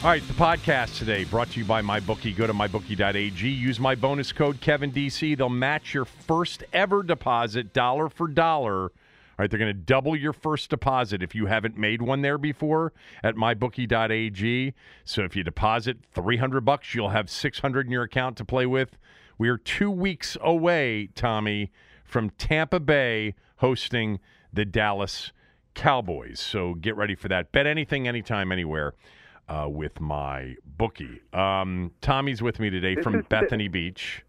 All right, the podcast today brought to you by MyBookie. Go to mybookie.ag. Use my bonus code KevinDC. They'll match your first ever deposit dollar for dollar. All right, they're going to double your first deposit if you haven't made one there before at mybookie.ag. So if you deposit 300 bucks, you'll have 600 in your account to play with. We are 2 weeks away, Tommy, from Tampa Bay hosting the Dallas Cowboys. So get ready for that. Bet anything anytime anywhere uh, with my bookie. Um, Tommy's with me today This from is the- Bethany Beach.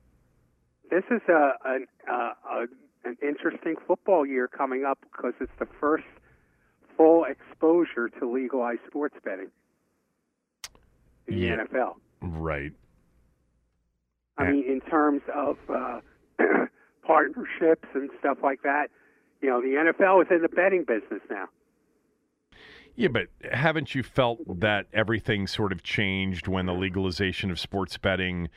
This is a, an, uh, a, an interesting football year coming up because it's the first full exposure to legalized sports betting in Yeah. the NFL. Right. I And- mean, in terms of uh, partnerships and stuff like that, you know, the NFL is in the betting business now. Yeah, but haven't you felt that everything sort of changed when the legalization of sports betting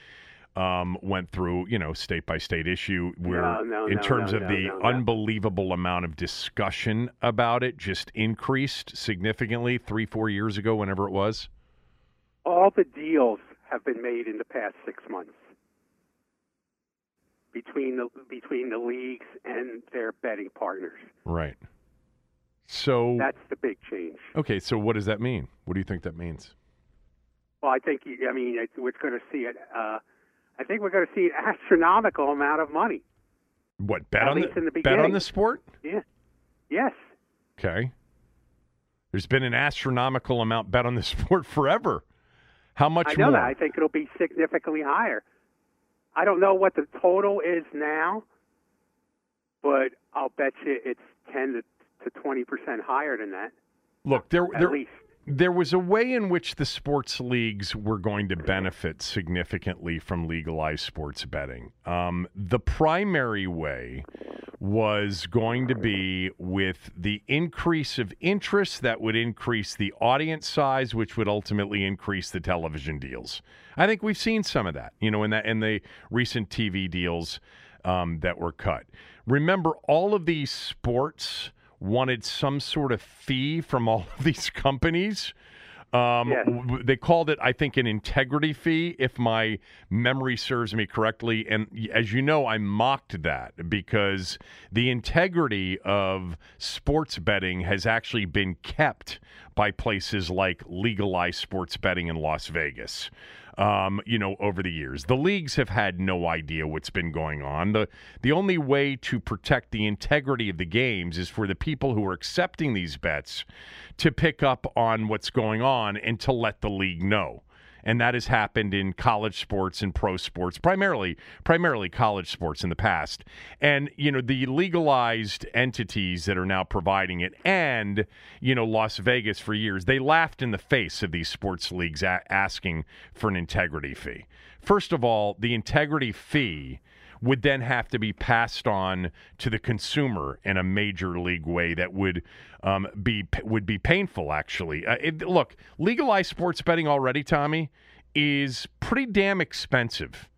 um, went through, you know, state by state issue, where No, no, in no, terms of the unbelievable amount of discussion about it just increased significantly three, four years ago, whenever it was? All the deals have been made in the past six months between the between the leagues and their betting partners. Right. So, That's the big change. okay, so what does that mean? What do you think that means? Well, I think I mean we're going to see it. Uh, I think we're going to see an astronomical amount of money. What, bet At on the, the bet on the sport? Yeah. Yes. Okay. There's been an astronomical amount bet on the sport forever. How much I know more? that. I think it'll be significantly higher. I don't know what the total is now, but I'll bet you it's ten to to twenty percent higher than that Look, there, at there, least. there was a way in which the sports leagues were going to benefit significantly from legalized sports betting. Um, the primary way was going to be with the increase of interest that would increase the audience size, which would ultimately increase the television deals. I think we've seen some of that, you know, in that in the recent TV deals um, that were cut. Remember, all of these sports wanted some sort of fee from all of these companies. Um, Yes. w- They called it, I think, an integrity fee, if my memory serves me correctly. And as you know, I mocked that because the integrity of sports betting has actually been kept by places like legalized sports betting in Las Vegas. Um, you know, over the years, the leagues have had no idea what's been going on. the The only way to protect the integrity of the games is for the people who are accepting these bets to pick up on what's going on and to let the league know. And that has happened in college sports and pro sports, primarily primarily college sports in the past. And you know the legalized entities that are now providing it, and you know Las Vegas for years, they laughed in the face of these sports leagues a- asking for an integrity fee. First of all, the integrity fee would then have to be passed on to the consumer in a major league way that would um, be would be painful. Actually, uh, it, look, legalized sports betting already, Tommy, is pretty damn expensive.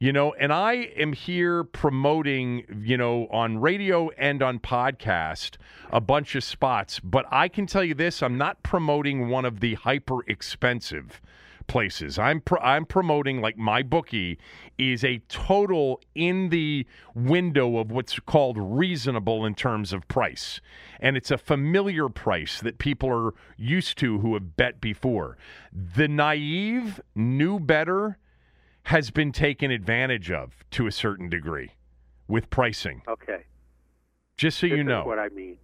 You know, and I am here promoting, you know, on radio and on podcast a bunch of spots, but I can tell you this, I'm not promoting one of the hyper expensive places. I'm pro- I'm promoting like my bookie is a total in the window of what's called reasonable in terms of price. And it's a familiar price that people are used to who have bet before. The naive knew better has been taken advantage of to a certain degree with pricing. Okay. Just so this you know. what I mean.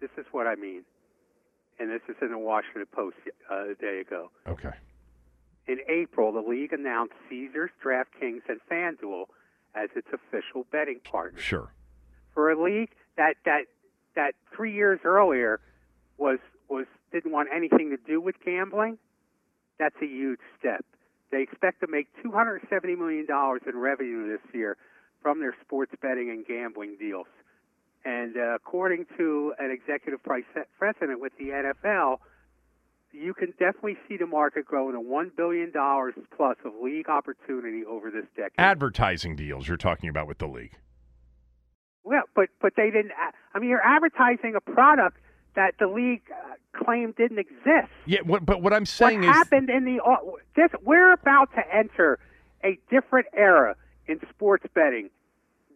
This is what I mean. And this is in the Washington Post uh, a day ago. Okay. In April, the league announced Caesars, DraftKings, and FanDuel as its official betting partners. Sure. For a league that that that three years earlier was was didn't want anything to do with gambling, that's a huge step. They expect to make $270 million in revenue this year from their sports betting and gambling deals. And uh, according to an executive president with the NFL, you can definitely see the market growing to $1 billion plus of league opportunity over this decade. Advertising deals you're talking about with the league. Well, but but they didn't. I mean, you're advertising a product that the league uh, claimed didn't exist. Yeah, but what I'm saying what is happened in the uh, this we're about to enter a different era in sports betting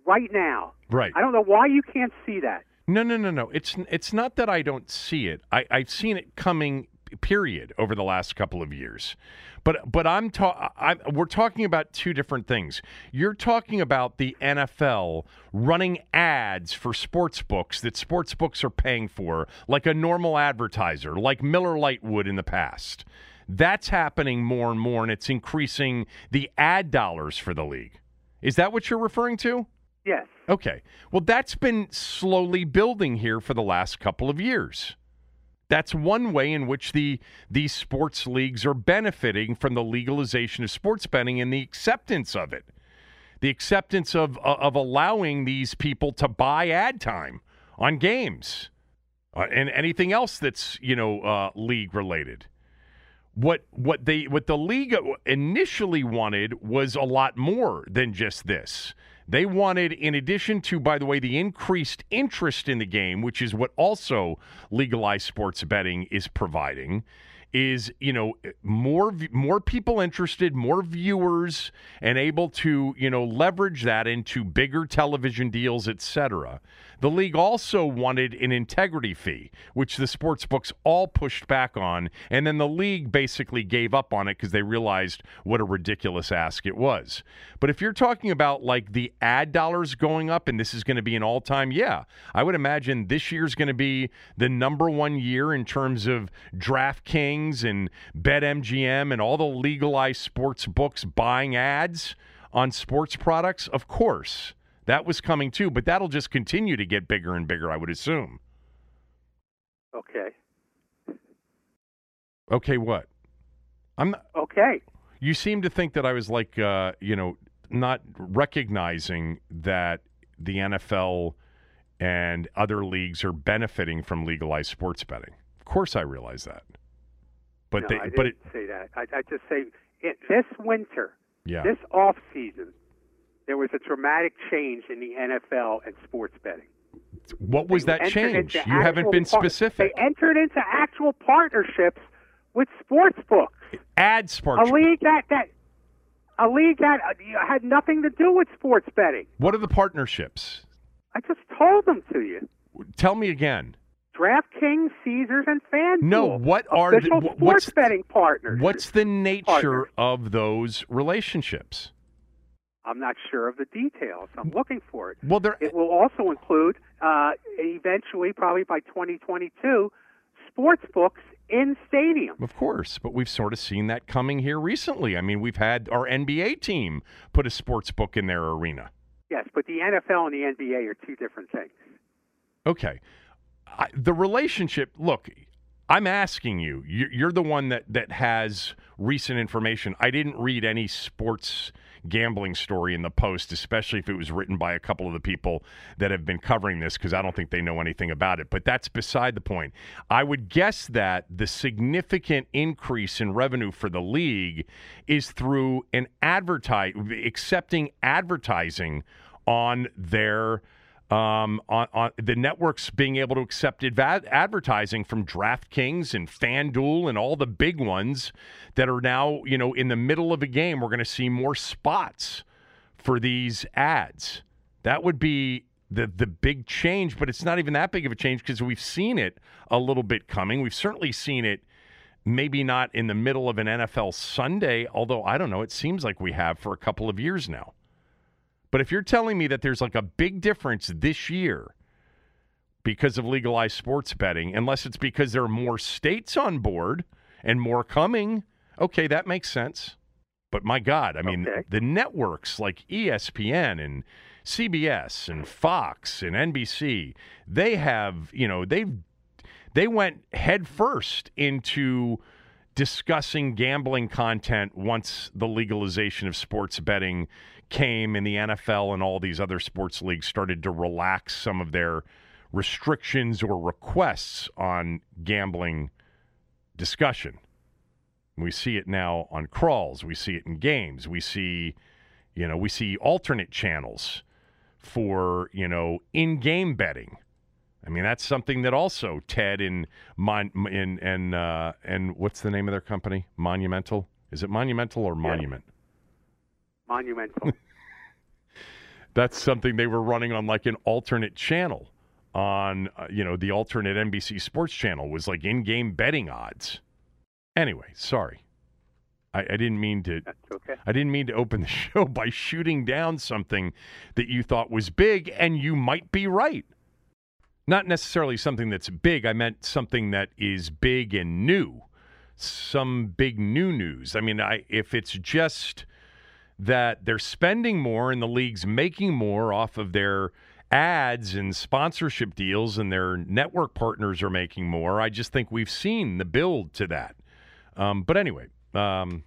right now. Right. I don't know why you can't see that. No, no, no, no. It's it's not that I don't see it. I, I've seen it coming period over the last couple of years. But but I'm ta- we're talking about two different things. You're talking about the NFL running ads for sports books that sports books are paying for, like a normal advertiser, like Miller Lite would in the past. That's happening more and more, and it's increasing the ad dollars for the league. Is that what you're referring to? Yes. Okay. Well, that's been slowly building here for the last couple of years. That's one way in which the these sports leagues are benefiting from the legalization of sports betting and the acceptance of it. The acceptance of of allowing these people to buy ad time on games uh, and anything else that's you know uh, league related. What what they what the league initially wanted was a lot more than just this. They wanted, in addition to, by the way, the increased interest in the game, which is what also legalized sports betting is providing, is you know eh, more more people interested, more viewers, and able to you know leverage that into bigger television deals, etc. The league also wanted an integrity fee, which the sports books all pushed back on, and then the league basically gave up on it because they realized what a ridiculous ask it was. But if you're talking about like the ad dollars going up, and this is going to be an all-time, yeah, I would imagine this year's going to be the number one year in terms of DraftKings and BetMGM and all the legalized sports books buying ads on sports products. Of course. That was coming too, but that'll just continue to get bigger and bigger, I would assume. Okay. Okay, what? I'm not, okay. You seem to think that I was like, uh, you know, not recognizing that the NFL and other leagues are benefiting from legalized sports betting. Of course, I realize that. But no, they, I didn't but it, say that. I, I just say it, this winter, yeah. this off season, there was a dramatic change in the NFL and sports betting. What was they that change? You haven't been par- specific. They entered into actual partnerships with sports books. Ad sports. A league that that a league that uh, had nothing to do with sports betting. What are the partnerships? I just told them to you. Tell me again. DraftKings, Caesars, and FanDuel. No, what are official the, sports what's, betting partners? What's the nature partners. of those relationships? I'm not sure of the details. I'm looking for it. Well, there. It will also include, uh, eventually, probably by 2022, sports books in stadium. Of course, but we've sort of seen that coming here recently. I mean, we've had our NBA team put a sports book in their arena. Yes, but the NFL and the NBA are two different things. Okay. I, the relationship, look, I'm asking you, you're the one that, that has recent information. I didn't read any sports gambling story in the Post, especially if it was written by a couple of the people that have been covering this, because I don't think they know anything about it. But that's beside the point. I would guess that the significant increase in revenue for the league is through an advertise accepting advertising on their um, on, on, the networks being able to accept advertising from DraftKings and FanDuel and all the big ones that are now, you know, in the middle of a game, we're going to see more spots for these ads. That would be the the big change, but it's not even that big of a change because we've seen it a little bit coming. We've certainly seen it maybe not in the middle of an NFL Sunday, although I don't know, it seems like we have for a couple of years now. But if you're telling me that there's like a big difference this year because of legalized sports betting, unless it's because there are more states on board and more coming, okay, that makes sense. But my God, I mean, okay. the networks like ESPN and CBS and Fox and NBC, they have, you know, they've they went headfirst into discussing gambling content once the legalization of sports betting came and the NFL and all these other sports leagues started to relax some of their restrictions or requests on gambling discussion. We see it now on crawls, we see it in games, we see you know, we see alternate channels for, you know, in-game betting. I mean, that's something that also Ted and Mon in and uh, and what's the name of their company? Monumental. Is it Monumental or Monument? Monumental. That's something they were running on like an alternate channel on uh, you know the alternate NBC Sports channel was like in-game betting odds. Anyway, sorry. I, I didn't mean to. Okay. I didn't mean to open the show by shooting down something that you thought was big, and you might be right. Not necessarily something that's big. I meant something that is big and new. Some big new news. I mean, I if it's just that they're spending more and the league's making more off of their ads and sponsorship deals and their network partners are making more. I just think we've seen the build to that. Um, but anyway, um,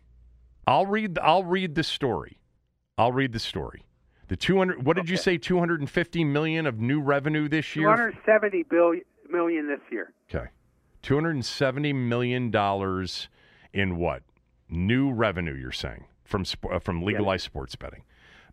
I'll read. I'll read the story. I'll read the story. The 200. What did okay. you say? 250 million of new revenue this year. 270 billion million this year. Okay, 270 million dollars in what? New revenue? You're saying? From uh, from legalized sports betting.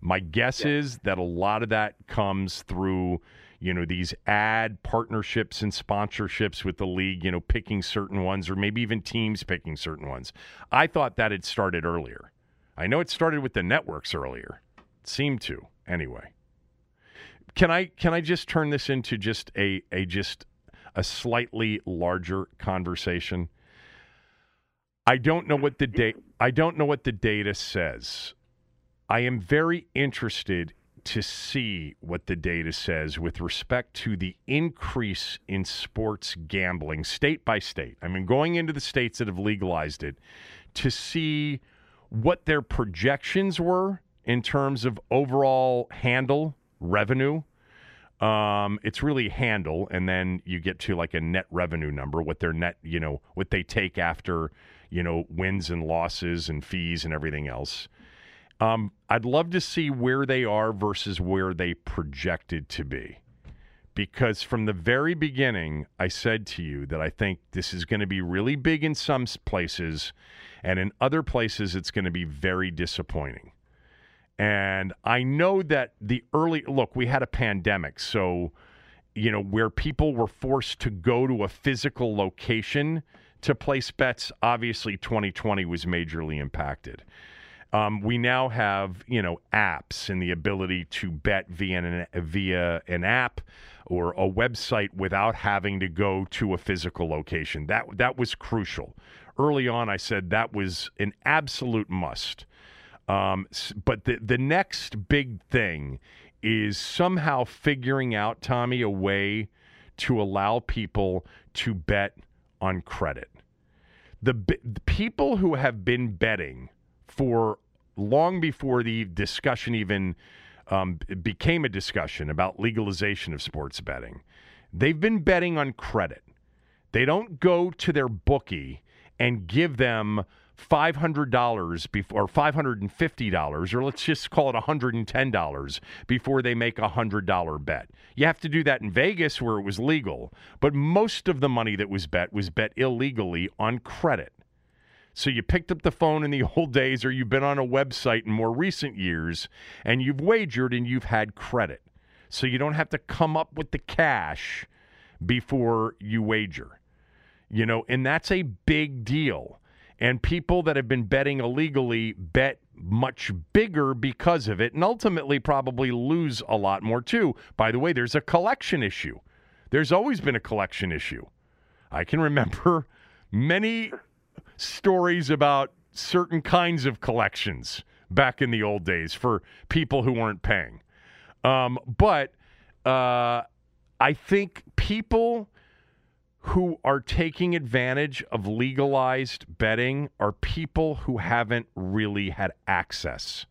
My guess is that a lot of that comes through, you know, these ad partnerships and sponsorships with the league, you know, picking certain ones or maybe even teams picking certain ones. I thought that had started earlier. I know it started with the networks earlier. It seemed to, anyway. Can I can I just turn this into just a a just a slightly larger conversation? I don't know what the date I don't know what the data says. I am very interested to see what the data says with respect to the increase in sports gambling state by state. I mean, going into the states that have legalized it to see what their projections were in terms of overall handle revenue. Um, it's really handle, and then you get to like a net revenue number, what their net, you know, what they take after you know, wins and losses and fees and everything else. Um, I'd love to see where they are versus where they projected to be. Because from the very beginning, I said to you that I think this is going to be really big in some places, and in other places, it's going to be very disappointing. And I know that the early look, we had a pandemic. So, you know, where people were forced to go to a physical location to place bets, obviously 2020 was majorly impacted. Um, we now have, you know, apps and the ability to bet via an, via an app or a website without having to go to a physical location. That that was crucial. Early on, I said that was an absolute must. Um, but the the next big thing is somehow figuring out, Tommy, a way to allow people to bet on credit. The, the people who have been betting for long before the discussion even um, became a discussion about legalization of sports betting, they've been betting on credit. They don't go to their bookie and give them $500 before $550 or let's just call it $110 before they make a $100 bet. You have to do that in Vegas where it was legal, but most of the money that was bet was bet illegally on credit. So you picked up the phone in the old days or you've been on a website in more recent years and you've wagered and you've had credit. So you don't have to come up with the cash before you wager. You know, and that's a big deal. And people that have been betting illegally bet much bigger because of it and ultimately probably lose a lot more too. By the way, there's a collection issue. There's always been a collection issue. I can remember many stories about certain kinds of collections back in the old days for people who weren't paying. Um, but uh, I think people who are taking advantage of legalized betting are people who haven't really had access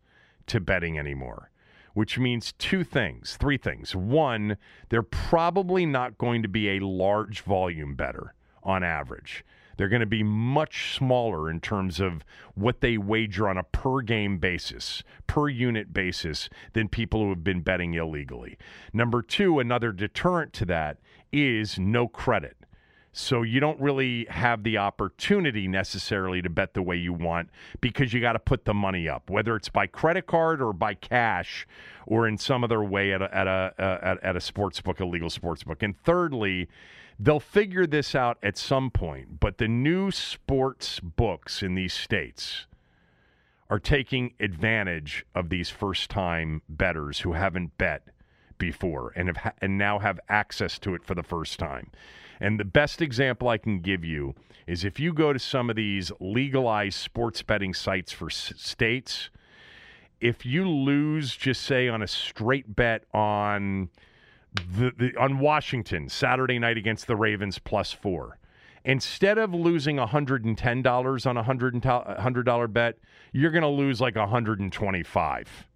to betting anymore, which means two things, three things. One, they're probably not going to be a large volume bettor on average. They're going to be much smaller in terms of what they wager on a per game basis, per unit basis, than people who have been betting illegally. Number two, another deterrent to that is no credit. So you don't really have the opportunity necessarily to bet the way you want because you got to put the money up, whether it's by credit card or by cash or in some other way at a at a uh, at, at a sports book, a legal sports book. And thirdly, they'll figure this out at some point. But the new sports books in these states are taking advantage of these first time bettors who haven't bet before and have ha- and now have access to it for the first time. And the best example I can give you is if you go to some of these legalized sports betting sites for s- states, if you lose, just say on a straight bet on the, the, on Washington Saturday night against the Ravens plus four, instead of losing $110 on a $100 bet, you're going to lose like 125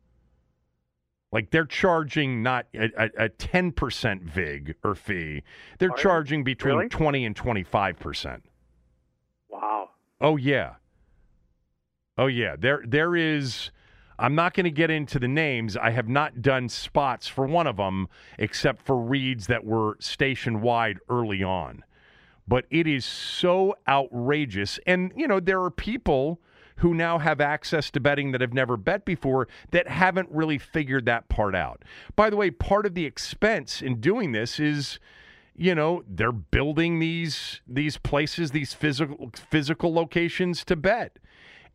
like they're charging not a, a 10% VIG or fee. They're Are charging between Really? 20 and 25%. Wow. Oh yeah. Oh yeah. There there is I'm not going to get into the names. I have not done spots for one of them except for reads that were station wide early on. But it is so outrageous and you know there are people who now have access to betting that have never bet before that haven't really figured that part out. By the way, part of the expense in doing this is you know they're building these these places these physical physical locations to bet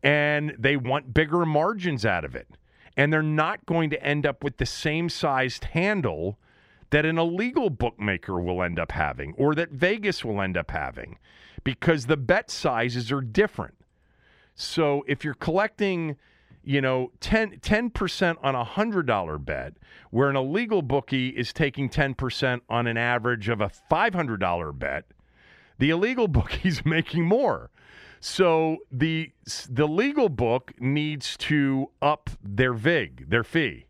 and they want bigger margins out of it and they're not going to end up with the same sized handle that an illegal bookmaker will end up having or that Vegas will end up having because the bet sizes are different so if you're collecting, you know, 10 percent on a hundred dollar bet, where an illegal bookie is taking ten percent on an average of a five hundred dollar bet, the illegal bookie's making more. So the the legal book needs to up their vig, their fee.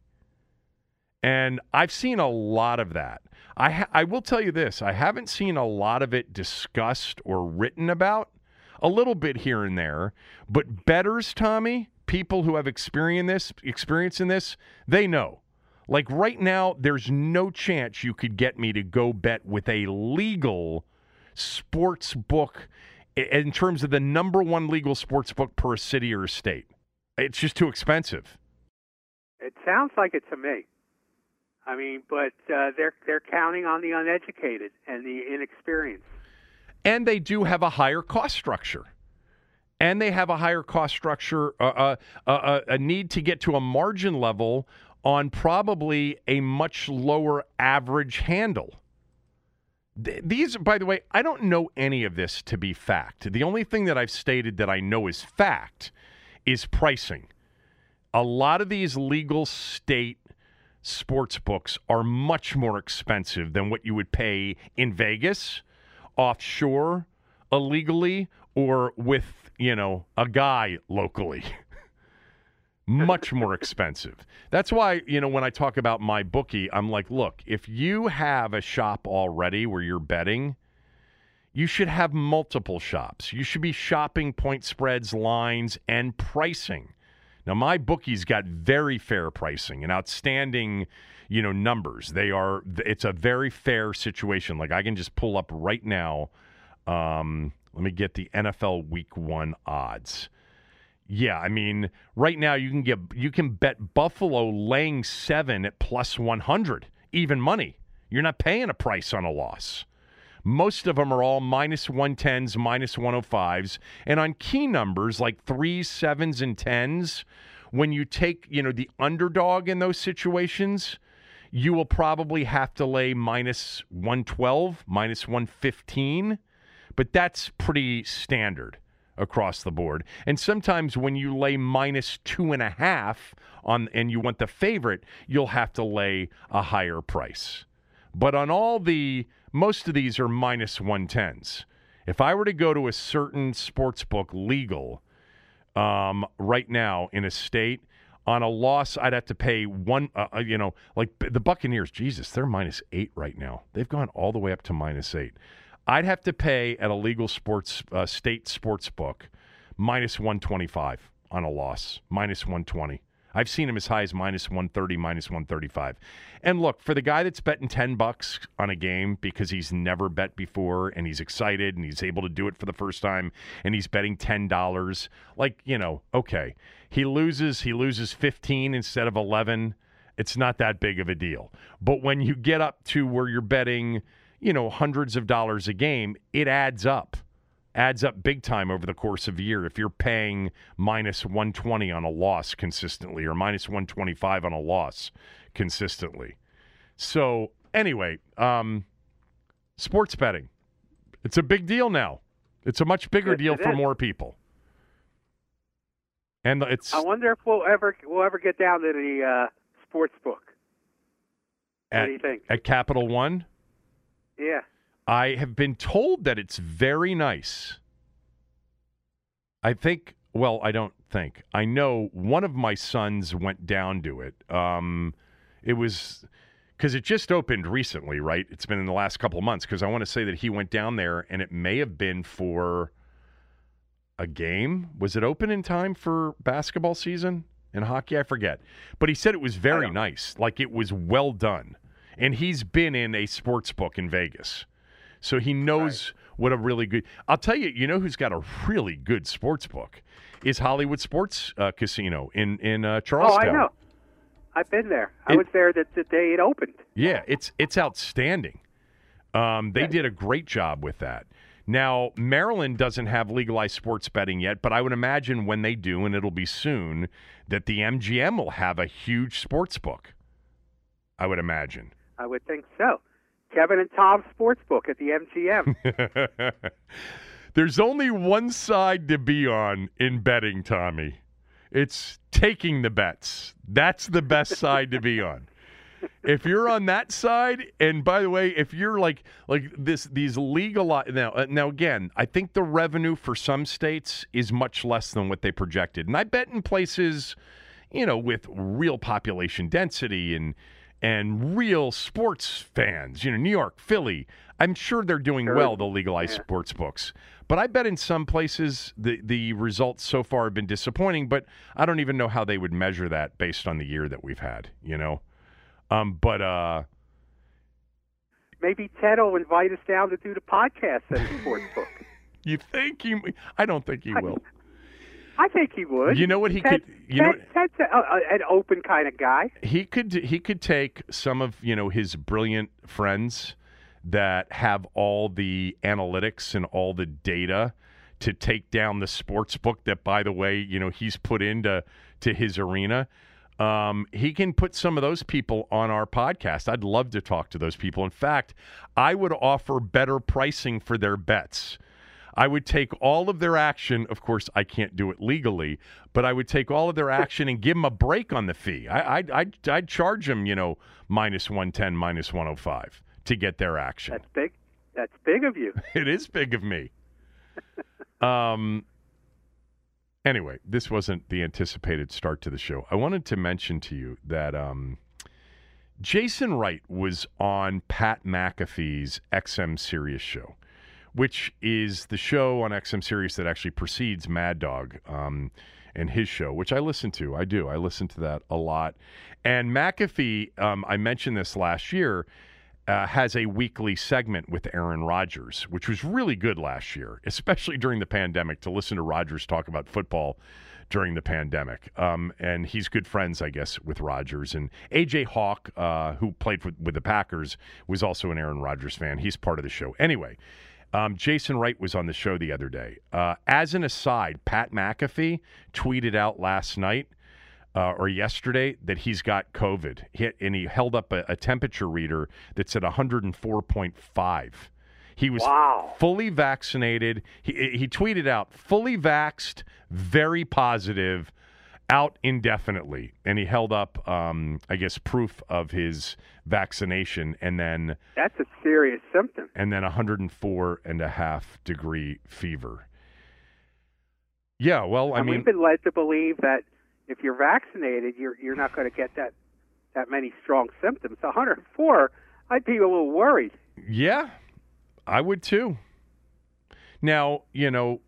And I've seen a lot of that. I ha- I will tell you this, I haven't seen a lot of it discussed or written about a little bit here and there, but bettors, Tommy, people who have experience this, experience in this, they know. Like right now, there's no chance you could get me to go bet with a legal sports book in terms of the number one legal sports book per city or state. It's just too expensive. It sounds like it to me. I mean, but uh, they're they're counting on the uneducated and the inexperienced. And they do have a higher cost structure. And they have a higher cost structure, uh, uh, uh, uh, a need to get to a margin level on probably a much lower average handle. Th- These, by the way, I don't know any of this to be fact. The only thing that I've stated that I know is fact is pricing. A lot of these legal state sports books are much more expensive than what you would pay in Vegas, offshore, illegally, or with, you know, a guy locally. much more expensive. That's why, you know, when I talk about my bookie, I'm like, look, if you have a shop already where you're betting, You should have multiple shops. You should be shopping point spreads, lines, and pricing. Now, my bookie's got very fair pricing and outstanding, you know, numbers. They are. It's a very fair situation. Like I can just pull up right now. Um, let me get the NFL Week One odds. Yeah, I mean, right now you can get you can bet Buffalo laying seven at plus one hundred, even money. You're not paying a price on a loss. Most of them are all minus 110s, minus 105s. And on key numbers like threes, sevens, and tens, when you take, you know, the underdog in those situations, you will probably have to lay minus 112, minus 115. But that's pretty standard across the board. And sometimes when you lay minus two and a half on and you want the favorite, you'll have to lay a higher price. But on all the most of these are minus 110s. If I were to go to a certain sports book legal um, right now in a state, on a loss, I'd have to pay one, uh, uh you know, like the Buccaneers, Jesus, they're minus eight right now. They've gone all the way up to minus eight. I'd have to pay at a legal sports, uh, state sports book, minus 125 on a loss, minus 120. I've seen him as high as minus 130, minus 135. And look, for the guy that's betting 10 bucks on a game because he's never bet before and he's excited and he's able to do it for the first time and he's betting $10, like, you know, okay. He loses, he loses 15 instead of 11. It's not that big of a deal. But when you get up to where you're betting, you know, hundreds of dollars a game, it adds up adds up big time over the course of a year if you're paying minus 120 on a loss consistently or minus 125 on a loss consistently. So, anyway, um, sports betting. It's a big deal now. It's a much bigger Yes, deal for is. more people. And it's I wonder if we'll ever we'll ever get down to the uh, sports book. at, what do you think? at Capital One. Yeah. I have been told that it's very nice. I think, well, I don't think. I know one of my sons went down to it. Um, it was because it just opened recently, right? It's been in the last couple of months because I want to say that he went down there and it may have been for a game. Was it open in time for basketball season and hockey? I forget. But he said it was very nice, like it was well done. And he's been in a sports book in Vegas. So he knows what a really good. I'll tell you, you know who's got a really good sports book is Hollywood Sports uh, Casino in in uh, Oh, I know. I've been there. I It- was there the, the day it opened. Yeah, it's it's outstanding. Um, they did a great job with that. Now Maryland doesn't have legalized sports betting yet, but I would imagine when they do, and it'll be soon, that the MGM will have a huge sports book. I would imagine. I would think so. Kevin and Tom's sports book at the MGM. There's only one side to be on in betting, Tommy. It's taking the bets. That's the best side to be on. If you're on that side, and by the way, if you're like like this these legal now uh, now again, I think the revenue for some states is much less than what they projected, and I bet in places, you know, with real population density and and real sports fans, you know, New York, Philly, I'm sure they're doing well, the legalized sports books. But I bet in some places the, the results so far have been disappointing, but I don't even know how they would measure that based on the year that we've had, you know? Um, but uh, Maybe Ted will invite us down to do the podcast at the sports book. you think he, I don't think he will. I think he would. You know what he Ted, could- you know Ted, Ted's a, a, an open kind of guy. he could he could take some of you know his brilliant friends that have all the analytics and all the data to take down the sports book that by the way you know he's put into to his arena um, he can put some of those people on our podcast i'd love to talk to those people in fact i would offer better pricing for their bets I would take all of their action. Of course, I can't do it legally, but I would take all of their action and give them a break on the fee. I, I'd, I'd, I'd charge them, you know, minus 110, minus 105 to get their action. That's big. That's big of you. It is big of me. um. Anyway, this wasn't the anticipated start to the show. I wanted to mention to you that um, Jason Wright was on Pat McAfee's XM Sirius show which is the show on XM Sirius that actually precedes Mad Dog um, and his show, which I listen to. I do. I listen to that a lot. And McAfee, um, I mentioned this last year, uh, has a weekly segment with Aaron Rodgers, which was really good last year, especially during the pandemic, to listen to Rodgers talk about football during the pandemic. Um, and he's good friends, I guess, with Rodgers. And AJ Hawk, uh, who played with, with the Packers, was also an Aaron Rodgers fan. He's part of the show. Anyway, um, Jason Wright was on the show the other day. Uh, as an aside, Pat McAfee tweeted out last night uh, or yesterday that he's got COVID. He, and he held up a, a temperature reader that said 104.5. He was Wow. fully vaccinated. He, he tweeted out, fully vaxxed, very positive, out indefinitely. And he held up, um, I guess, proof of his vaccination and then That's a serious symptom. and then 104 and a half degree fever. Yeah, well, I and mean, we've been led to believe that if you're vaccinated, you're you're not going to get that that many strong symptoms. 104, I'd be a little worried. Yeah, I would too. Now, you know,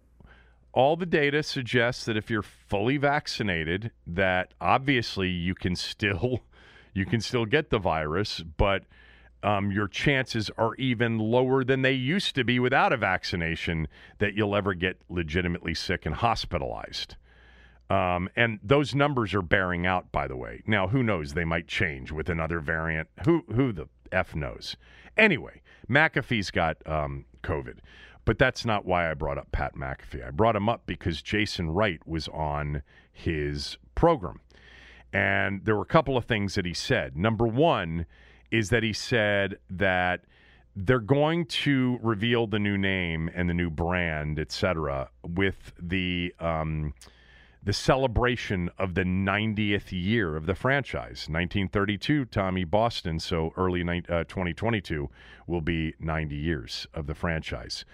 all the data suggests that if you're fully vaccinated, that obviously you can still you can still get the virus, but um, your chances are even lower than they used to be without a vaccination that you'll ever get legitimately sick and hospitalized. Um, and those numbers are bearing out, by the way. Now, who knows? They might change with another variant. Who who the f knows? Anyway, McAfee's got um, COVID, but that's not why I brought up Pat McAfee. I brought him up because Jason Wright was on his program, and there were a couple of things that he said. Number one is that he said that they're going to reveal the new name and the new brand, et cetera, with the um, the celebration of the 90th year of the franchise. 1932, Tommy Boston. So early ni- uh, 2022 will be 90 years of the franchise.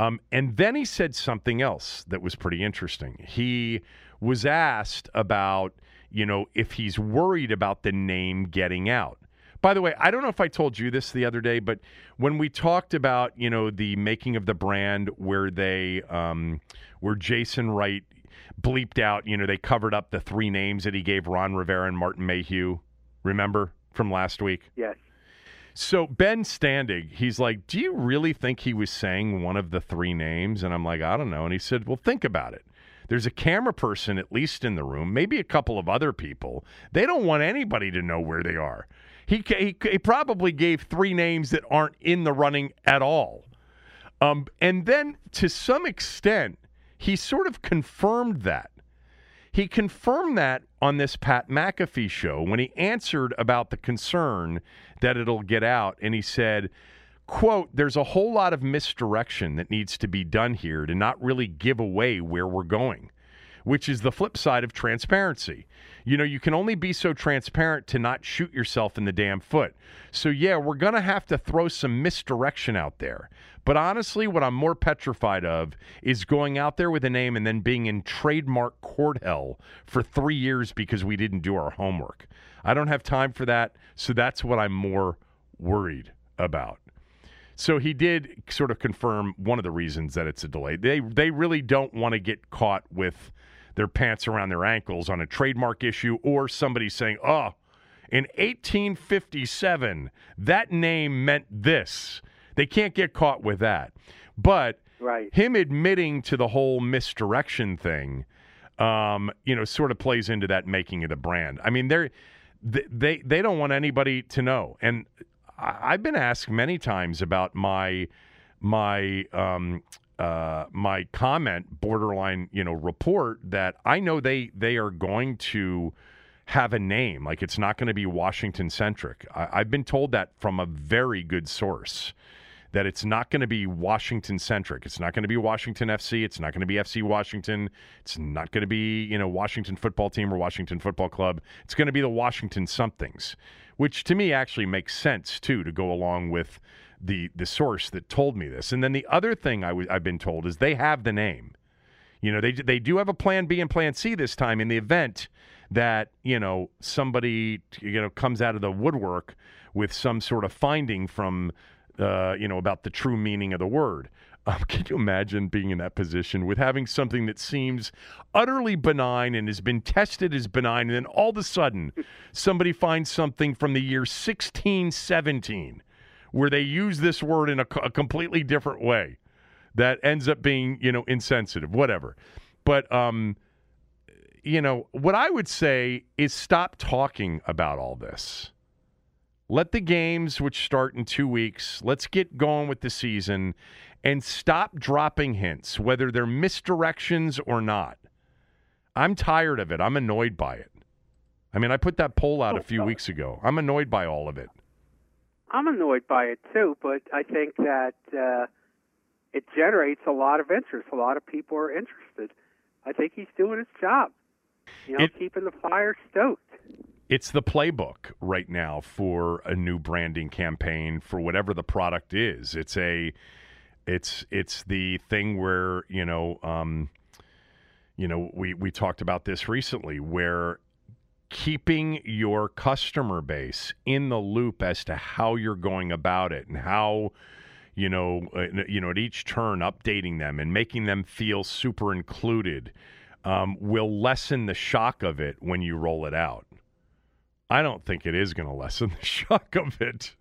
Um, and then he said something else that was pretty interesting. He was asked about, you know, if he's worried about the name getting out. By the way, I don't know if I told you this the other day, but when we talked about, you know, the making of the brand where they, um, where Jason Wright bleeped out, you know, they covered up the three names that he gave Ron Rivera and Martin Mayhew. Remember from last week? Yes. So Ben Standig, he's like, "Do you really think he was saying one of the three names?" And I'm like, "I don't know." And he said, "Well, think about it. There's a camera person at least in the room, maybe a couple of other people. They don't want anybody to know where they are. He he, he probably gave three names that aren't in the running at all. Um, and then to some extent, he sort of confirmed that. He confirmed that on this Pat McAfee show when he answered about the concern that it'll get out. And he said, quote, there's a whole lot of misdirection that needs to be done here to not really give away where we're going, which is the flip side of transparency. You know, you can only be so transparent to not shoot yourself in the damn foot. So, yeah, we're going to have to throw some misdirection out there. But honestly, what I'm more petrified of is going out there with a name and then being in trademark court hell for three years because we didn't do our homework. I don't have time for that. So that's what I'm more worried about. So he did sort of confirm one of the reasons that it's a delay. They they really don't want to get caught with their pants around their ankles on a trademark issue or somebody saying, "Oh, in 1857, that name meant this." They can't get caught with that. But Right. him admitting to the whole misdirection thing, um, you know, sort of plays into that making of the brand. I mean, they're they they, they don't want anybody to know. And I, I've been asked many times about my my um, uh, my comment, borderline, you know, report that I know they they are going to have a name. Like it's not going to be Washington centric. I've been told that from a very good source that it's not going to be Washington centric. It's not going to be Washington FC. It's not going to be FC Washington. It's not going to be, you know, Washington football team or Washington football club. It's going to be the Washington somethings, which to me actually makes sense too to go along with the the source that told me this. And then the other thing I w- I've been told is they have the name. You know, they they do have a plan B and plan C this time in the event that, you know, somebody you know comes out of the woodwork with some sort of finding from uh, you know, about the true meaning of the word. Um, can you imagine being in that position with having something that seems utterly benign and has been tested as benign, and then all of a sudden somebody finds something from the year 1617 where they use this word in a, a completely different way that ends up being, you know, insensitive, whatever. But, um, you know, what I would say is stop talking about all this. Let the games, which start in two weeks, let's get going with the season and stop dropping hints, whether they're misdirections or not. I'm tired of it. I'm annoyed by it. I mean, I put that poll out a few weeks ago. I'm annoyed by all of it. I'm annoyed by it too, but I think that uh, it generates a lot of interest. A lot of people are interested. I think he's doing his job. You know, It- keeping the fire stoked. It's the playbook right now for a new branding campaign for whatever the product is. It's a it's it's the thing where, you know, um you know, we we talked about this recently where keeping your customer base in the loop as to how you're going about it and how you know uh, you know at each turn updating them and making them feel super included um, will lessen the shock of it when you roll it out I don't think it is going to lessen the shock of it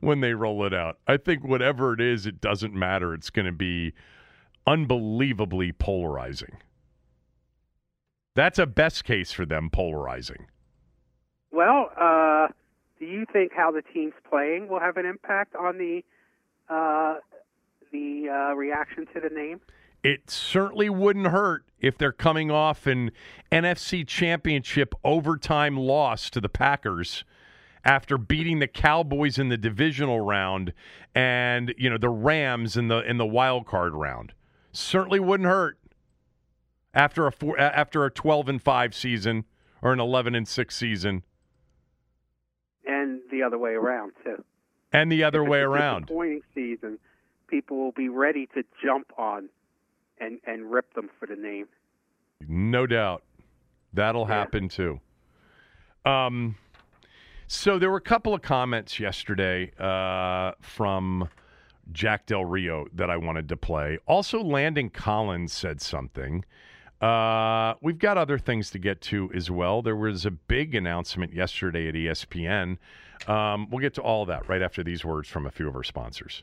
when they roll it out. I think whatever it is, it doesn't matter. It's going to be unbelievably polarizing. That's a best case for them, polarizing. Well, uh, do you think how the team's playing will have an impact on the uh, the uh, reaction to the name? It certainly wouldn't hurt if they're coming off an NFC championship overtime loss to the Packers after beating the Cowboys in the divisional round and, you know, the Rams in the in the wild card round. Certainly wouldn't hurt after a four, after a 12 and 5 season or an 11 and 6 season And the other way around too. and the other way around. Disappointing season. People will be ready to jump on and and rip them for the name. No doubt. That'll Yeah. happen too. Um, so there were a couple of comments yesterday uh, from Jack Del Rio that I wanted to play. Also, Landon Collins said something. Uh, we've got other things to get to as well. There was a big announcement yesterday at ESPN. Um, we'll get to all that right after these words from a few of our sponsors.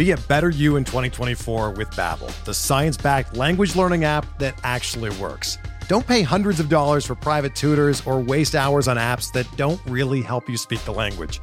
Be a better you in 2024 with Babbel, the science-backed language learning app that actually works. Don't pay hundreds of dollars for private tutors or waste hours on apps that don't really help you speak the language.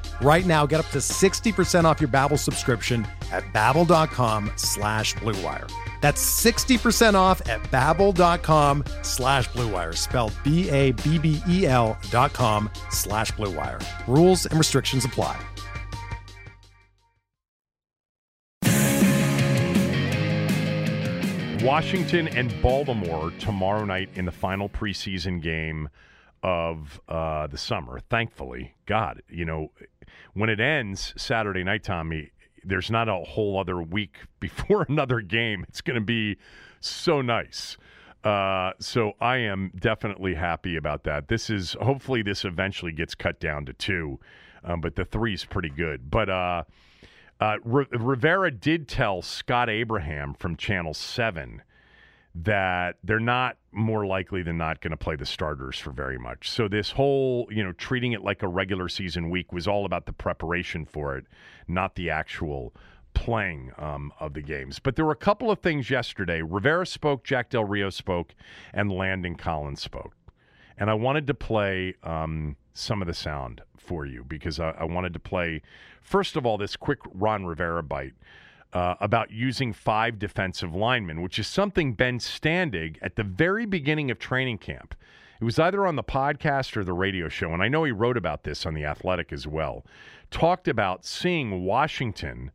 Right now, get up to 60% off your Babbel subscription at babbel.com slash bluewire. That's 60% off at babbel.com slash bluewire, spelled B-A-B-B-E-L dot com slash bluewire. Rules and restrictions apply. Washington and Baltimore tomorrow night in the final preseason game of uh, the summer. Thankfully, God, you know, when it ends Saturday night, Tommy, there's not a whole other week before another game. It's going to be so nice. Uh, so I am definitely happy about that. This is hopefully this eventually gets cut down to two, um, but the three is pretty good. But uh, uh, Rivera did tell Scott Abraham from Channel 7 that they're not more likely than not going to play the starters for very much. So this whole, you know, treating it like a regular season week was all about the preparation for it, not the actual playing um, of the games. But there were a couple of things yesterday. Rivera spoke, Jack Del Rio spoke, and Landon Collins spoke. And I wanted to play um, some of the sound for you because I, I wanted to play, first of all, this quick Ron Rivera bite. Uh, about using five defensive linemen, which is something Ben Standig at the very beginning of training camp. It was either on the podcast or the radio show, and I know he wrote about this on The Athletic as well. Talked about seeing Washington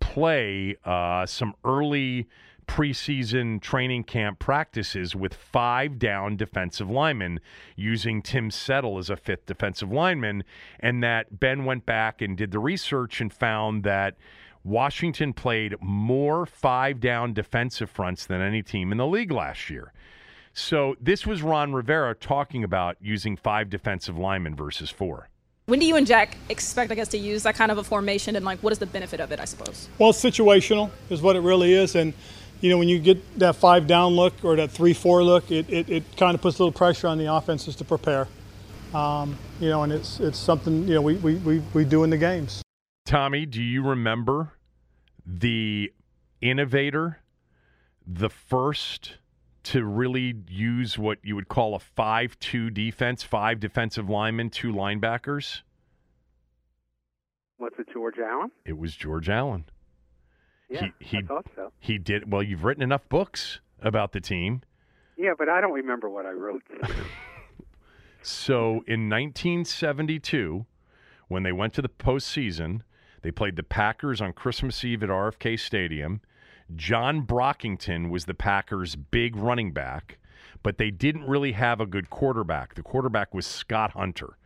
play uh, some early preseason training camp practices with five down defensive linemen using Tim Settle as a fifth defensive lineman. And that Ben went back and did the research and found that Washington played more five down defensive fronts than any team in the league last year. So this was Ron Rivera talking about using five defensive linemen versus four. When do you and Jack expect, I guess, to use that kind of a formation, and like, what is the benefit of it? I suppose. Well, situational, is what it really is, and you know, when you get that five down look or that three four look, it, it, it kind of puts a little pressure on the offenses to prepare. Um, you know, and it's it's something you know we, we, we, we do in the games. Tommy, do you remember the innovator, the first to really use what you would call a 5 2 defense, five defensive linemen, two linebackers? Was it George Allen? It was George Allen. Yeah, he, he, I thought so. He did. Well, you've written enough books about the team. Yeah, but I don't remember what I wrote. so in 1972, when they went to the postseason, they played the Packers on Christmas Eve at RFK Stadium. John Brockington was the Packers' big running back, but they didn't really have a good quarterback. The quarterback was Scott Hunter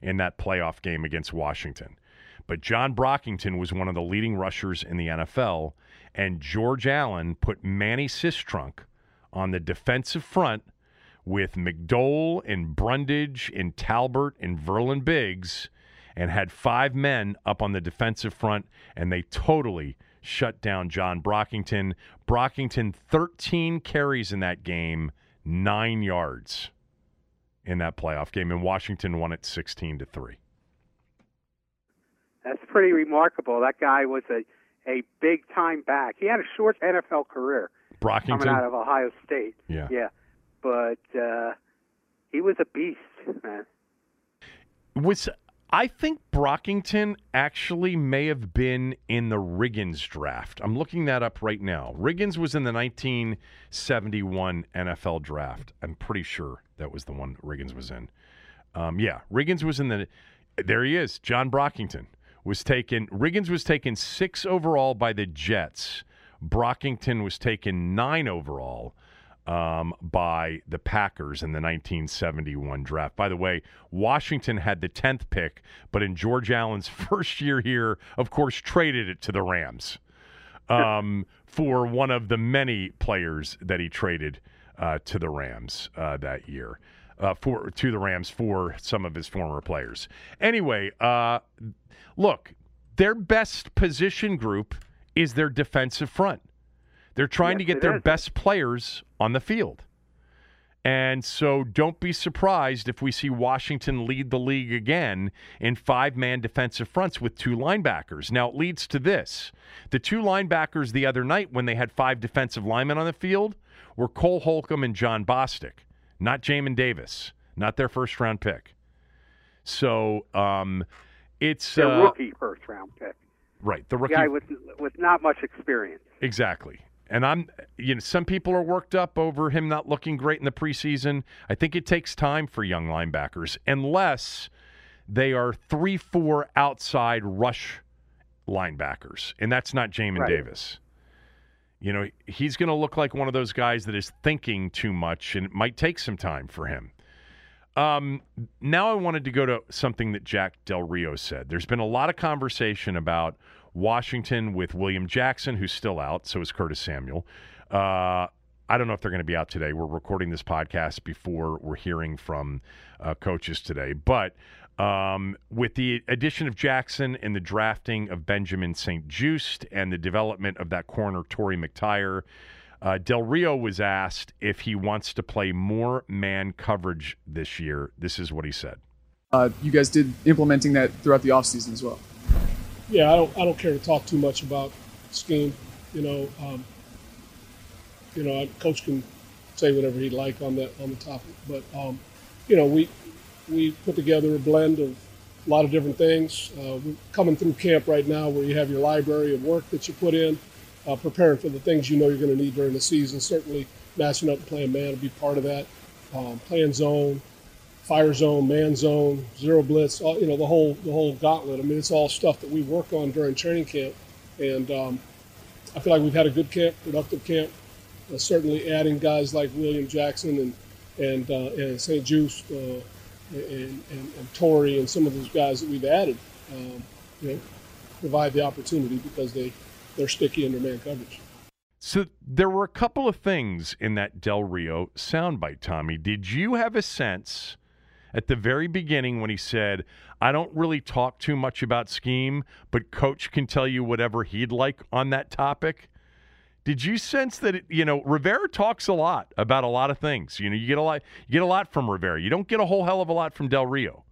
in that playoff game against Washington. But John Brockington was one of the leading rushers in the NFL, and George Allen put Manny Sistrunk on the defensive front with McDole and Brundige and Talbert and Verlin Biggs and had five men up on the defensive front, and they totally shut down John Brockington. Brockington, 13 carries in that game, nine yards in that playoff game, and Washington won it 16 to 3. That's pretty remarkable. That guy was a, a big time back. He had a short NFL career. Brockington? Coming out of Ohio State. Yeah. Yeah. But uh, he was a beast, man. Was I think Brockington actually may have been in the Riggins draft. I'm looking that up right now. Riggins was in the 1971 NFL draft. I'm pretty sure that was the one Riggins was in. Um, yeah, Riggins was in the. There he is. John Brockington was taken. Riggins was taken six overall by the Jets. Brockington was taken nine overall um, by the Packers in the 1971 draft. By the way, Washington had the 10th pick, but in George Allen's first year here, of course, traded it to the Rams um, for one of the many players that he traded uh, to the Rams uh, that year. Uh, for to the Rams for some of his former players. Anyway, uh, look, their best position group is their defensive front. They're trying yes, to get their is. best players on the field. And so don't be surprised if we see Washington lead the league again in five man defensive fronts with two linebackers. Now, it leads to this the two linebackers the other night, when they had five defensive linemen on the field, were Cole Holcomb and Jon Bostic, not Jamin Davis, not their first round pick. So um, it's. Their uh, rookie first round pick. Right, the rookie. Guy with with not much experience. Exactly. And I'm, you know, some people are worked up over him not looking great in the preseason. I think it takes time for young linebackers, unless they are three, four outside rush linebackers, and that's not Jamin Right. Davis. You know, he's going to look like one of those guys that is thinking too much, and it might take some time for him. Um, now I wanted to go to something that Jack Del Rio said. There's been a lot of conversation about Washington with William Jackson, who's still out. So is Curtis Samuel. Uh, I don't know if they're going to be out today. We're recording this podcast before we're hearing from uh, coaches today. But um, with the addition of Jackson and the drafting of Benjamin St-Juste and the development of that corner, Torry McTyer, uh, Del Rio was asked if he wants to play more man coverage this year. This is what he said. Uh, you guys did implementing that throughout the offseason as well. Yeah, I don't I don't care to talk too much about scheme. You know, um, you know, coach can say whatever he'd like on that on the topic, but um, you know, we we put together a blend of a lot of different things. Uh, we're coming through camp right now, where you have your library of work that you put in, uh, preparing for the things you know you're going to need during the season. Certainly, matching up and playing man will be part of that. Um, playing zone, fire zone, man zone, zero blitz, all, you know, the whole the whole gauntlet. I mean, it's all stuff that we work on during training camp, and um, I feel like we've had a good camp, productive camp. Uh, certainly, adding guys like William Jackson and and uh, and St-Juste uh, and, and and and some of those guys that we've added, um, you know, provide the opportunity because they they're sticky in their man coverage. So there were a couple of things in that Del Rio soundbite, Tommy. Did you have a sense at the very beginning when he said, I don't really talk too much about scheme, but coach can tell you whatever he'd like on that topic? Did you sense that it, you know Rivera talks a lot about a lot of things? You know, you get a lot you get a lot from Rivera. You don't get a whole hell of a lot from Del Rio.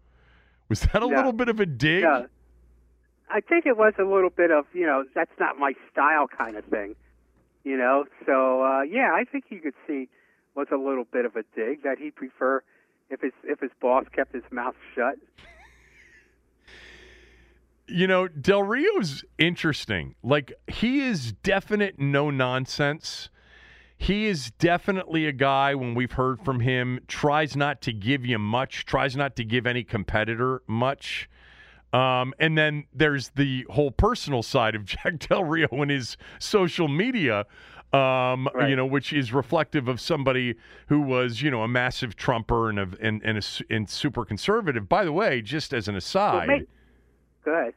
Was that a Yeah. little bit of a dig? Yeah. I think it was a little bit of, you know, that's not my style kind of thing. You know, so uh, yeah, I think you could see was a little bit of a dig that he'd prefer if his if his boss kept his mouth shut. You know, Del Rio's interesting. Like he is definite no nonsense. He is definitely a guy when we've heard from him tries not to give you much, tries not to give any competitor much. Um, and then there's the whole personal side of Jack Del Rio and his social media, um, Right. you know, which is reflective of somebody who was, you know, a massive Trumper and a, and, and, a, and super conservative. By the way, just as an aside, Good.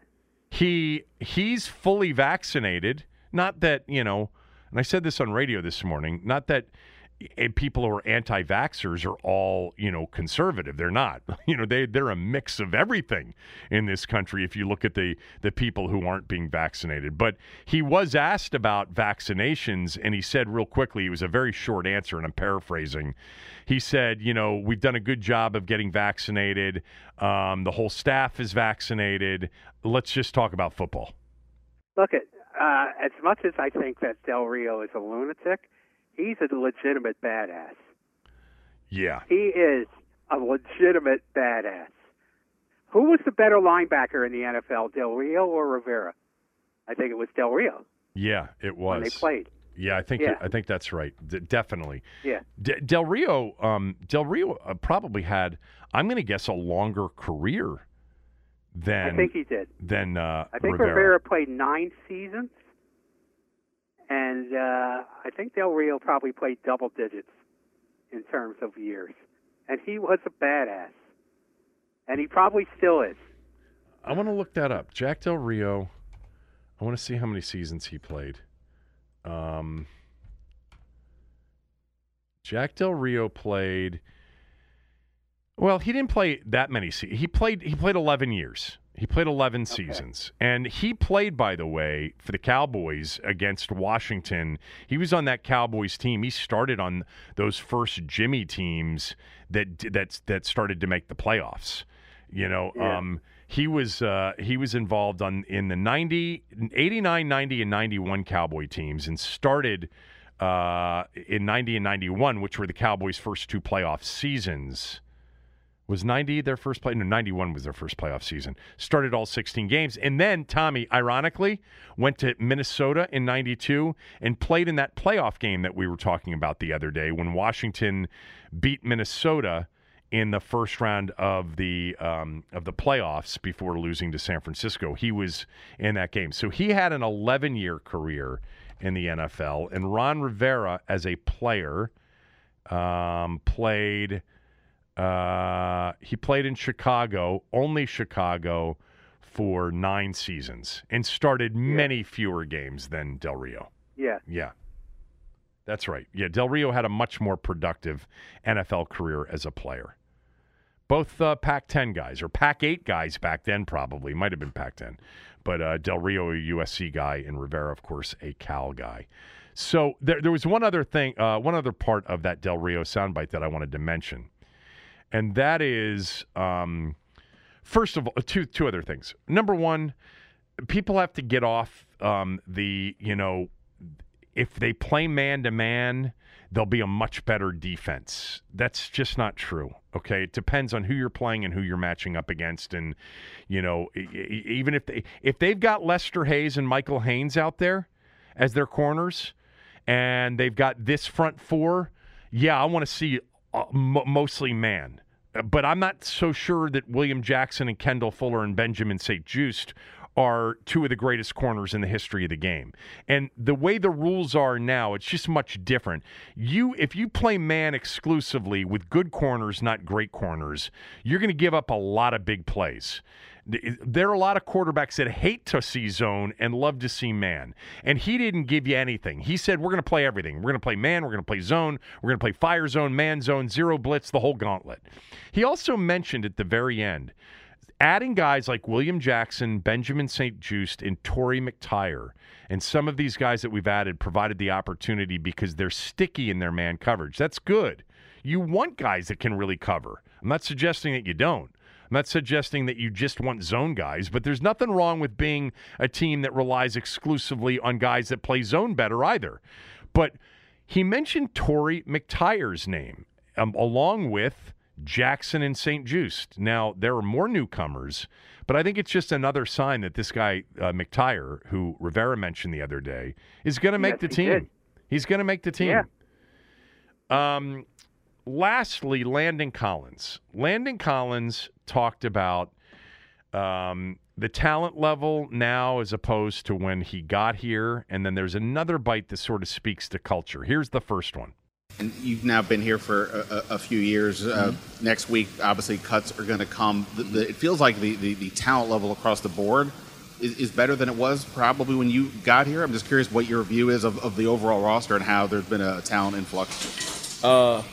he he's fully vaccinated. Not that you know, and I said this on radio this morning. Not that eh, people who are anti-vaxxers are all you know conservative. They're not. You know, they they're a mix of everything in this country. If you look at the the people who aren't being vaccinated, but he was asked about vaccinations, and he said real quickly. It was a very short answer, and I'm paraphrasing. He said, you know, we've done a good job of getting vaccinated. Um, the whole staff is vaccinated. Let's just talk about football. Look at uh, as much as I think that Del Rio is a lunatic, he's a legitimate badass. Yeah. He is a legitimate badass. Who was the better linebacker in the NFL, Del Rio or Rivera? I think it was Del Rio Yeah, it was. when they played. Yeah, I think Yeah. I think that's right. D- definitely. Yeah. D- Del Rio, um, Del Rio uh, probably had. I'm going to guess a longer career than I think he did. than uh, I think Rivera. played nine seasons, and uh, I think Del Rio probably played double digits in terms of years. And he was a badass, and he probably still is. I want to look that up. Jack Del Rio. I want to see how many seasons he played. Um, Jack Del Rio played. Well, he didn't play that many. Se- he played. He played eleven years. He played eleven seasons, and he played, by the way, for the Cowboys against Washington. He was on that Cowboys team. He started on those first Jimmy teams that that that started to make the playoffs. You know, Yeah. um, he was uh, he was involved on in the 90, 89, 90, and 91 Cowboy teams and started uh, in 90 and 91, which were the Cowboys' first two playoff seasons. Was 90 their first play? No, 91 was their first playoff season. Started all 16 games. And then Tommy, ironically, went to Minnesota in 92 and played in that playoff game that we were talking about the other day when Washington beat Minnesota in the first round of the um, of the playoffs before losing to San Francisco. He was in that game. So he had an 11 year career in the NFL. And Ron Rivera, as a player, um, played uh, he played in Chicago, only Chicago, for nine seasons and started many fewer games than Del Rio. Yeah. Yeah. That's right. Yeah, Del Rio had a much more productive NFL career as a player. Both uh, Pac 10 guys, or Pac 8 guys back then, probably. Might have been Pac 10. But uh, Del Rio, a USC guy, and Rivera, of course, a Cal guy. So there, there was one other thing, uh, one other part of that Del Rio soundbite that I wanted to mention and that is um, first of all two two other things. Number one, people have to get off um, the you know if they play man to man, they'll be a much better defense. That's just not true. Okay, it depends on who you're playing and who you're matching up against, and you know even if they if they've got Lester Hayes and Michael Haynes out there as their corners, and they've got this front four. Yeah, I want to see uh, m- mostly man. But I'm not so sure that William Jackson and Kendall Fuller and Benjamin St-Juste are two of the greatest corners in the history of the game. And the way the rules are now, it's just much different. You if you play man exclusively with good corners, not great corners, you're going to give up a lot of big plays. There are a lot of quarterbacks that hate to see zone and love to see man. And he didn't give you anything. He said, We're going to play everything. We're going to play man. We're going to play zone. We're going to play fire zone, man zone, zero blitz, the whole gauntlet. He also mentioned at the very end adding guys like William Jackson, Benjamin St-Juste, and Torry McTyer, and some of these guys that we've added provided the opportunity because they're sticky in their man coverage. That's good. You want guys that can really cover. I'm not suggesting that you don't. I'm not suggesting that you just want zone guys, but there's nothing wrong with being a team that relies exclusively on guys that play zone better either. But he mentioned Torry McTyer's name um, along with Jackson and St-Juste. Now, there are more newcomers, but I think it's just another sign that this guy, uh, McTyer, who Rivera mentioned the other day, is going to make Yes, the he team. He's going to make the team. Yeah. Um, lastly, Landon Collins. Landon Collins talked about um, the talent level now as opposed to when he got here. And then there's another bite that sort of speaks to culture. Here's the first one. And you've now been here for a, a, a few years. Uh, next week, obviously, cuts are going to come. The, the, it feels like the, the, the talent level across the board is, is better than it was probably when you got here. I'm just curious what your view is of, of the overall roster and how there's been a talent influx. Uh,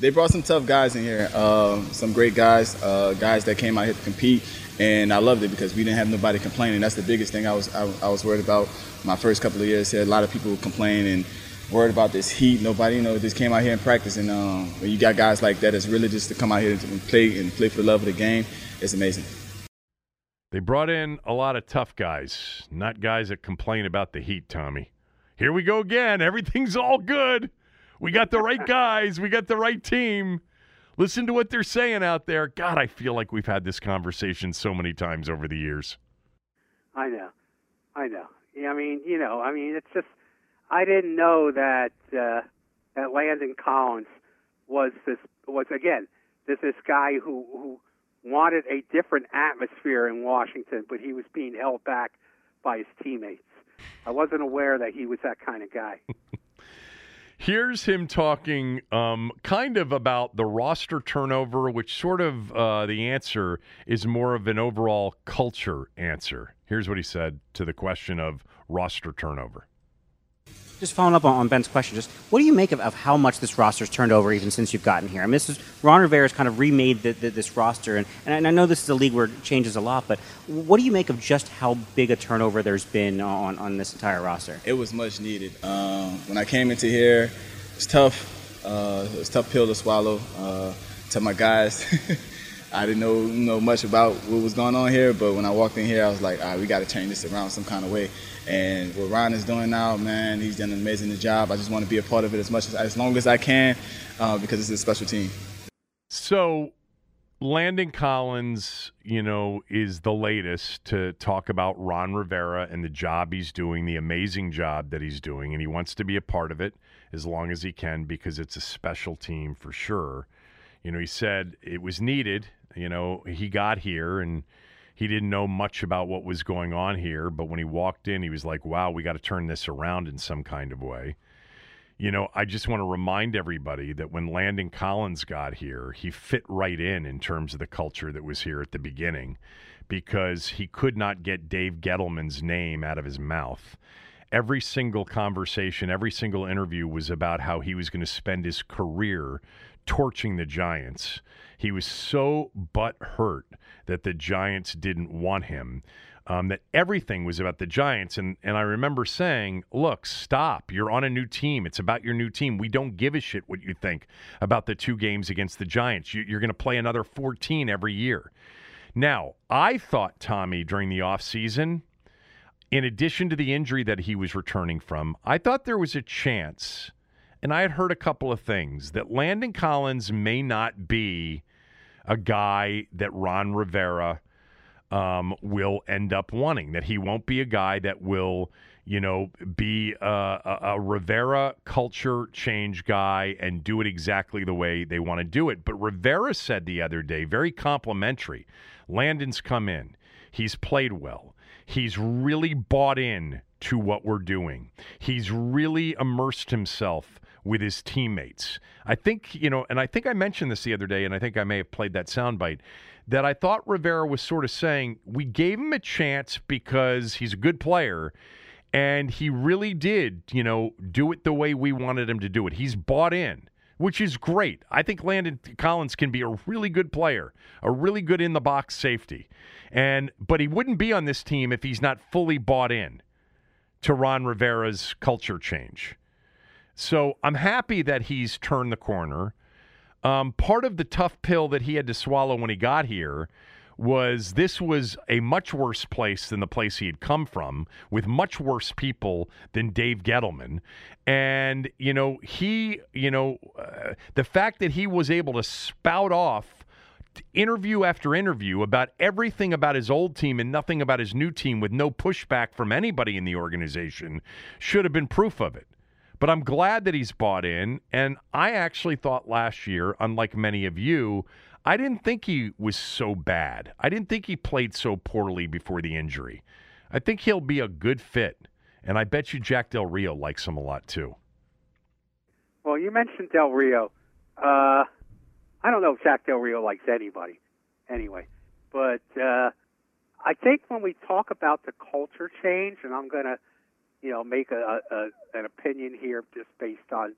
they brought some tough guys in here, uh, some great guys, uh, guys that came out here to compete, and I loved it because we didn't have nobody complaining. That's the biggest thing I was I, I was worried about. My first couple of years here, a lot of people complain and worried about this heat. Nobody, you know, just came out here and practice, and um, when you got guys like that, it's really just to come out here and play and play for the love of the game. It's amazing. They brought in a lot of tough guys, not guys that complain about the heat, Tommy. Here we go again. Everything's all good. We got the right guys. We got the right team. Listen to what they're saying out there. God, I feel like we've had this conversation so many times over the years. I know, I know. I mean, you know, I mean, it's just I didn't know that uh, that Landon Collins was this was again this this guy who who wanted a different atmosphere in Washington, but he was being held back by his teammates. I wasn't aware that he was that kind of guy. Here's him talking um, kind of about the roster turnover, which sort of uh, the answer is more of an overall culture answer. Here's what he said to the question of roster turnover. Just following up on, on Ben's question, just what do you make of, of how much this roster's turned over even since you've gotten here? I mean, this is Ron Rivera's kind of remade the, the, this roster, and, and I know this is a league where it changes a lot, but what do you make of just how big a turnover there's been on, on this entire roster? It was much needed. Um, when I came into here, it's tough. Uh, it was a tough pill to swallow. Uh, to my guys, I didn't know know much about what was going on here, but when I walked in here, I was like, all right, we got to change this around some kind of way. And what Ron is doing now, man, he's done an amazing job. I just want to be a part of it as much as as long as I can, uh, because it's a special team. So Landon Collins, you know, is the latest to talk about Ron Rivera and the job he's doing, the amazing job that he's doing, and he wants to be a part of it as long as he can because it's a special team for sure. You know, he said it was needed. You know, he got here and he didn't know much about what was going on here, but when he walked in, he was like, wow, we got to turn this around in some kind of way. You know, I just want to remind everybody that when Landon Collins got here, he fit right in in terms of the culture that was here at the beginning because he could not get Dave Gettleman's name out of his mouth. Every single conversation, every single interview was about how he was going to spend his career torching the Giants. He was so butt hurt that the Giants didn't want him. Um, that everything was about the Giants. And, and I remember saying, look, stop. You're on a new team. It's about your new team. We don't give a shit what you think about the two games against the Giants. You, you're going to play another 14 every year. Now, I thought, Tommy, during the offseason, in addition to the injury that he was returning from, I thought there was a chance, and I had heard a couple of things, that Landon Collins may not be a guy that Ron Rivera um, will end up wanting. That he won't be a guy that will, you know, be a, a, a Rivera culture change guy and do it exactly the way they want to do it. But Rivera said the other day, very complimentary. Landon's come in. He's played well. He's really bought in to what we're doing. He's really immersed himself with his teammates. I think, you know, and I think I mentioned this the other day, and I think I may have played that soundbite that I thought Rivera was sort of saying we gave him a chance because he's a good player and he really did, you know, do it the way we wanted him to do it. He's bought in, which is great. I think Landon Collins can be a really good player, a really good in the box safety. And but he wouldn't be on this team if he's not fully bought in to Ron Rivera's culture change. So I'm happy that he's turned the corner. Um, part of the tough pill that he had to swallow when he got here was this was a much worse place than the place he had come from, with much worse people than Dave Gettleman. And, you know, he, you know, uh, the fact that he was able to spout off interview after interview about everything about his old team and nothing about his new team with no pushback from anybody in the organization should have been proof of it. But I'm glad that he's bought in. And I actually thought last year, unlike many of you, I didn't think he was so bad. I didn't think he played so poorly before the injury. I think he'll be a good fit. And I bet you Jack Del Rio likes him a lot too. Well, you mentioned Del Rio. Uh, I don't know if Jack Del Rio likes anybody anyway. But uh, I think when we talk about the culture change, and I'm going to you know, make a, a an opinion here just based on,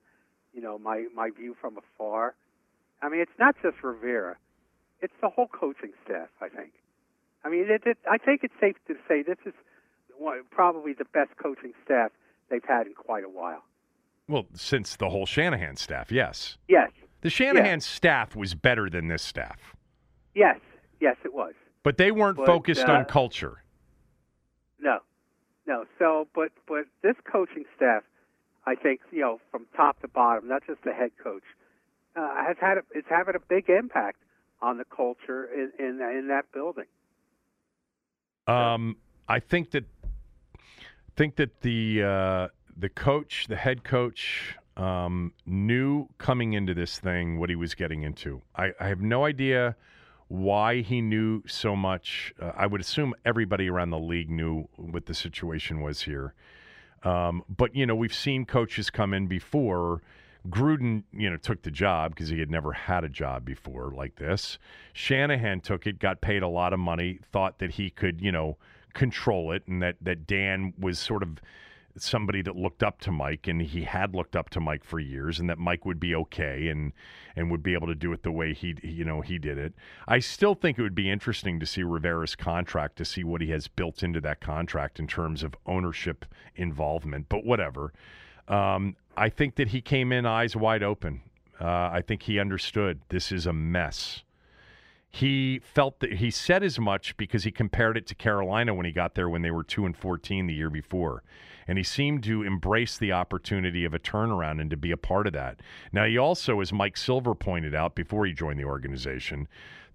you know, my my view from afar. I mean, it's not just Rivera; it's the whole coaching staff. I think. I mean, it, it, I think it's safe to say this is one, probably the best coaching staff they've had in quite a while. Well, since the whole Shanahan staff, yes. Yes. The Shanahan yes. staff was better than this staff. Yes, yes, it was. But they weren't but, focused uh, on culture. No, no. So, but but this coaching staff, I think you know from top to bottom, not just the head coach, uh, has had a, it's having a big impact on the culture in in, in that building. Um, I think that think that the uh, the coach, the head coach, um, knew coming into this thing what he was getting into. I, I have no idea why he knew so much. Uh, I would assume everybody around the league knew what the situation was here. Um, but you know, we've seen coaches come in before. Gruden, you know, took the job because he had never had a job before like this. Shanahan took it, got paid a lot of money, thought that he could, you know, control it, and that that Dan was sort of somebody that looked up to Mike and he had looked up to Mike for years and that Mike would be okay and and would be able to do it the way he you know he did it. I still think it would be interesting to see Rivera's contract to see what he has built into that contract in terms of ownership involvement, but whatever. Um, I think that he came in eyes wide open. Uh, I think he understood this is a mess. He felt that he said as much because he compared it to Carolina when he got there when they were 2 and 14 the year before and he seemed to embrace the opportunity of a turnaround and to be a part of that. Now, he also, as Mike Silver pointed out before he joined the organization,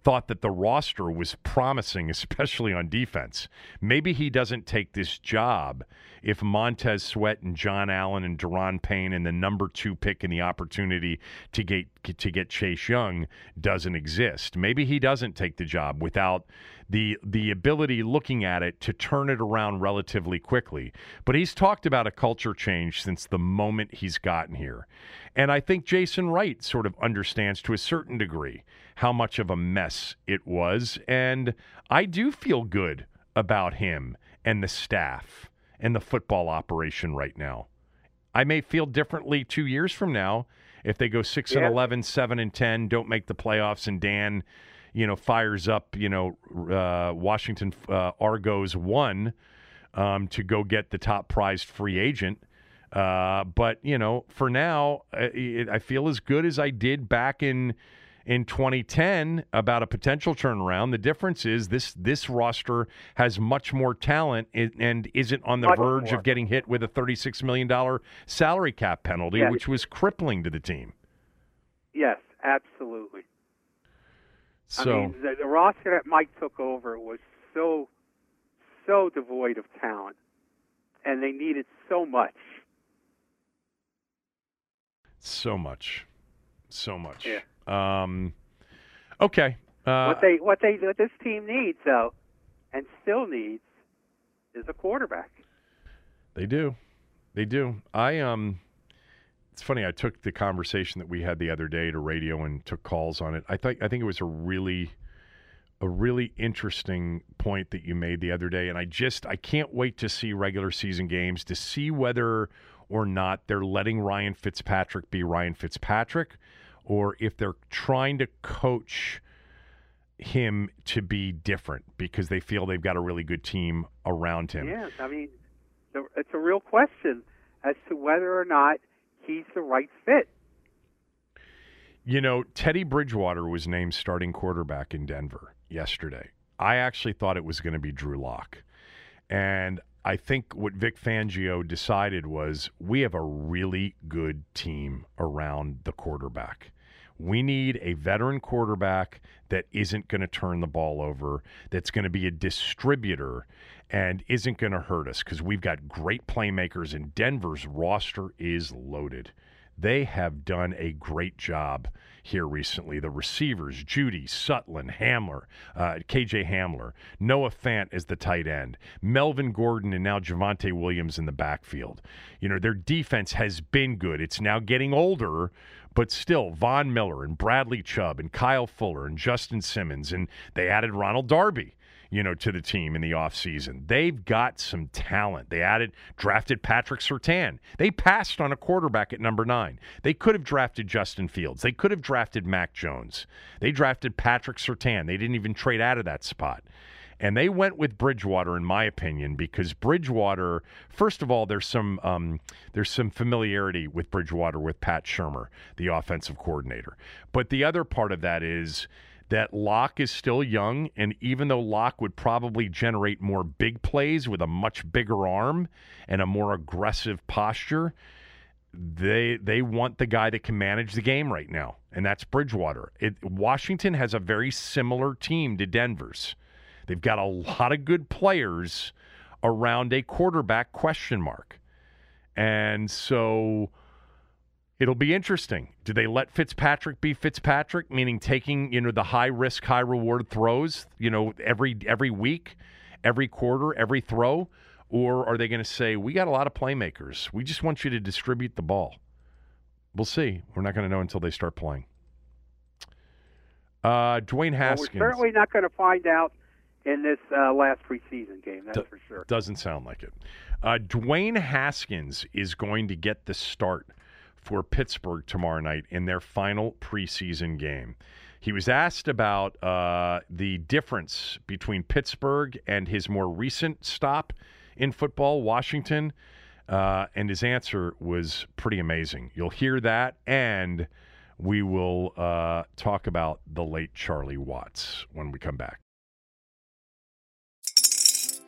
thought that the roster was promising, especially on defense. Maybe he doesn't take this job if Montez Sweat and John Allen and Daron Payne and the number two pick and the opportunity to get to get Chase Young doesn't exist. Maybe he doesn't take the job without the the ability looking at it to turn it around relatively quickly. But he's talked about a culture change since the moment he's gotten here. And I think Jason Wright sort of understands to a certain degree how much of a mess it was. And I do feel good about him and the staff and the football operation right now. I may feel differently two years from now if they go 6 Yeah. and 11, 7 and 10, don't make the playoffs, and Dan, you know, fires up, you know, uh, Washington uh, Argos one um, to go get the top prized free agent. Uh, but you know, for now, it, I feel as good as I did back in in 2010 about a potential turnaround. The difference is this this roster has much more talent and, isn't on the Much verge more. of getting hit with a 36 million dollar salary cap penalty, Yeah. which was crippling to the team. Yes, absolutely. So I mean, the, the roster that Mike took over was so, so devoid of talent, and they needed so much. so much, so much. Yeah. Um, okay. Uh, what they, what they, what this team needs, though, and still needs, is a quarterback. They do. They do. I um it's funny, I took the conversation that we had the other day to radio and took calls on it. I think I think it was a really a really interesting point that you made the other day and I just I can't wait to see regular season games to see whether or not they're letting Ryan Fitzpatrick be Ryan Fitzpatrick or if they're trying to coach him to be different because they feel they've got a really good team around him. Yes, I mean, it's a real question as to whether or not he's the right fit. You know, Teddy Bridgewater was named starting quarterback in Denver yesterday. I actually thought it was going to be Drew Lock. And I think what Vic Fangio decided was we have a really good team around the quarterback. We need a veteran quarterback that isn't going to turn the ball over, that's going to be a distributor and isn't going to hurt us because we've got great playmakers and Denver's roster is loaded. They have done a great job here recently. The receivers, Jeudy, Sutton, Hamler, uh, KJ Hamler, Noah Fant as the tight end, Melvin Gordon, and now Javonte Williams in the backfield. You know, their defense has been good. It's now getting older, but still, Von Miller and Bradley Chubb and Kyle Fuller and Justin Simmons, and they added Ronald Darby you know, to the team in the offseason. They've got some talent. They added, drafted Patrick Surtain. They passed on a quarterback at number nine. They could have drafted Justin Fields. They could have drafted Mac Jones. They drafted Patrick Surtain. They didn't even trade out of that spot. And they went with Bridgewater, in my opinion, because Bridgewater, first of all, there's some um, there's some familiarity with Bridgewater with Pat Shurmur, the offensive coordinator. But the other part of that is that Lock is still young, and even though Lock would probably generate more big plays with a much bigger arm and a more aggressive posture, they they want the guy that can manage the game right now, and that's Bridgewater. It, Washington has a very similar team to Denver's. They've got a lot of good players around a quarterback question mark, and so It'll be interesting. Do they let Fitzpatrick be Fitzpatrick, meaning taking you know the high risk, high reward throws, you know every every week, every quarter, every throw, or are they going to say we got a lot of playmakers, we just want you to distribute the ball? We'll see. We're not going to know until they start playing. Uh, Dwayne Well, Haskins we're certainly not going to find out in this uh, last preseason game. That's Do- for sure. Doesn't sound like it. Uh, Dwayne Haskins is going to get the start for Pittsburgh tomorrow night in their final preseason game. He was asked about uh, the difference between Pittsburgh and his more recent stop in football, Washington, uh, and his answer was pretty amazing. You'll hear that, and we will uh, talk about the late Charlie Watts when we come back.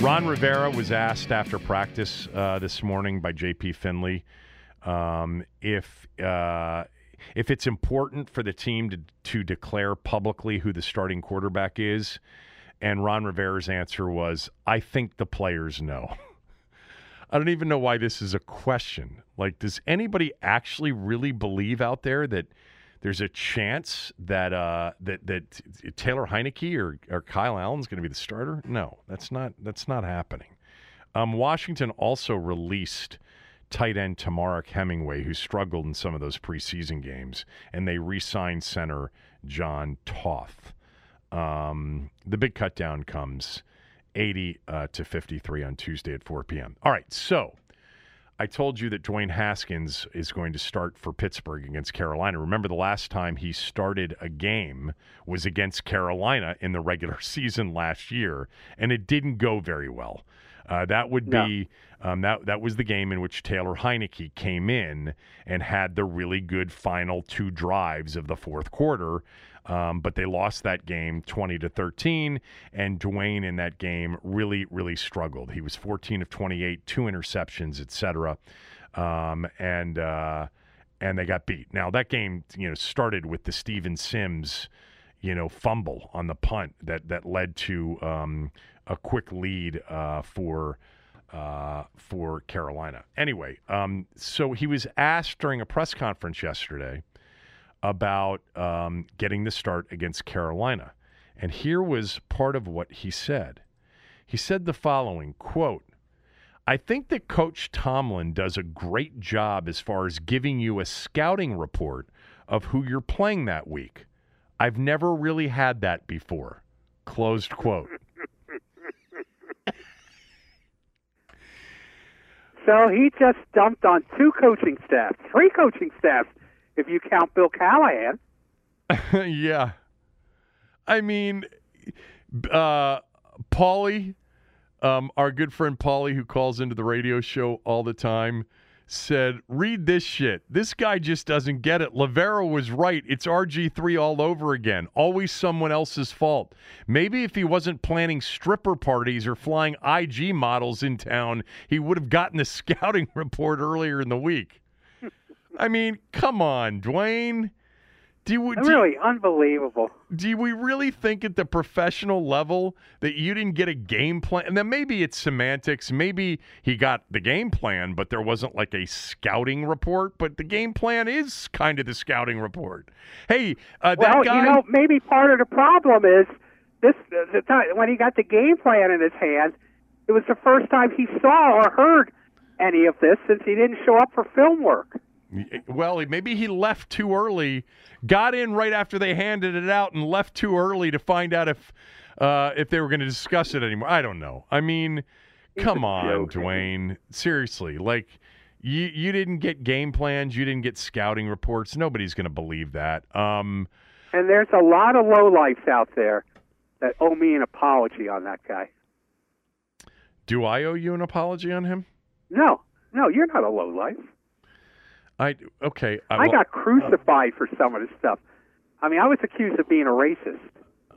Ron Rivera was asked after practice uh, this morning by J.P. Finlay um, if uh, if it's important for the team to to declare publicly who the starting quarterback is, and Ron Rivera's answer was, "I think the players know." I don't even know why this is a question. Like, does anybody actually really believe out there that there's a chance that uh, that that Taylor Heinicke or, or Kyle Allen's going to be the starter? No, that's not that's not happening. Um, Washington also released tight end Temarrick Hemingway, who struggled in some of those preseason games, and they re-signed center Jon Toth. Um, the big cut down comes 80 uh, to 53 on Tuesday at 4 p.m. All right, so I told you that Dwayne Haskins is going to start for Pittsburgh against Carolina. Remember, the last time he started a game was against Carolina in the regular season last year, and it didn't go very well. Uh, that would be um, that that was the game in which Taylor Heinicke came in and had the really good final two drives of the fourth quarter. Um, but they lost that game 20 to 13, and Dwayne in that game really, really struggled. He was 14 of 28, two interceptions, etc. Um, and uh, and they got beat. Now that game, you know, started with the Steven Sims, you know, fumble on the punt that that led to um, a quick lead uh, for uh, for Carolina. Anyway, um, so he was asked during a press conference yesterday about um, getting the start against Carolina, and here was part of what he said. He said the following quote. I think that Coach Tomlin does a great job as far as giving you a scouting report of who you're playing that week. I've never really had that before. Closed quote. So he just dumped on two coaching staffs, three coaching staffs, if you count Bill Callahan. yeah. I mean, uh, Paulie, um, our good friend Paulie, who calls into the radio show all the time, said, Read this shit. This guy just doesn't get it. Lavero was right. It's RG3 all over again. Always someone else's fault. Maybe if he wasn't planning stripper parties or flying IG models in town, he would have gotten the scouting report earlier in the week. I mean, come on, Dwayne. Do you, do, really unbelievable. Do we really think at the professional level that you didn't get a game plan? And then maybe it's semantics. Maybe he got the game plan, but there wasn't like a scouting report. But the game plan is kind of the scouting report. Hey, uh, well, that guy. you know, maybe part of the problem is this: the time when he got the game plan in his hand, it was the first time he saw or heard any of this since he didn't show up for film work. Well, maybe he left too early, got in right after they handed it out, and left too early to find out if uh, if they were going to discuss it anymore. I don't know. I mean, come on, Dwayne. Seriously, like you you didn't get game plans, you didn't get scouting reports. Nobody's going to believe that. Um, and there's a lot of lowlifes out there that owe me an apology on that guy. Do I owe you an apology on him? No, no, you're not a lowlife. I okay. I, I got crucified uh, for some of this stuff. I mean, I was accused of being a racist.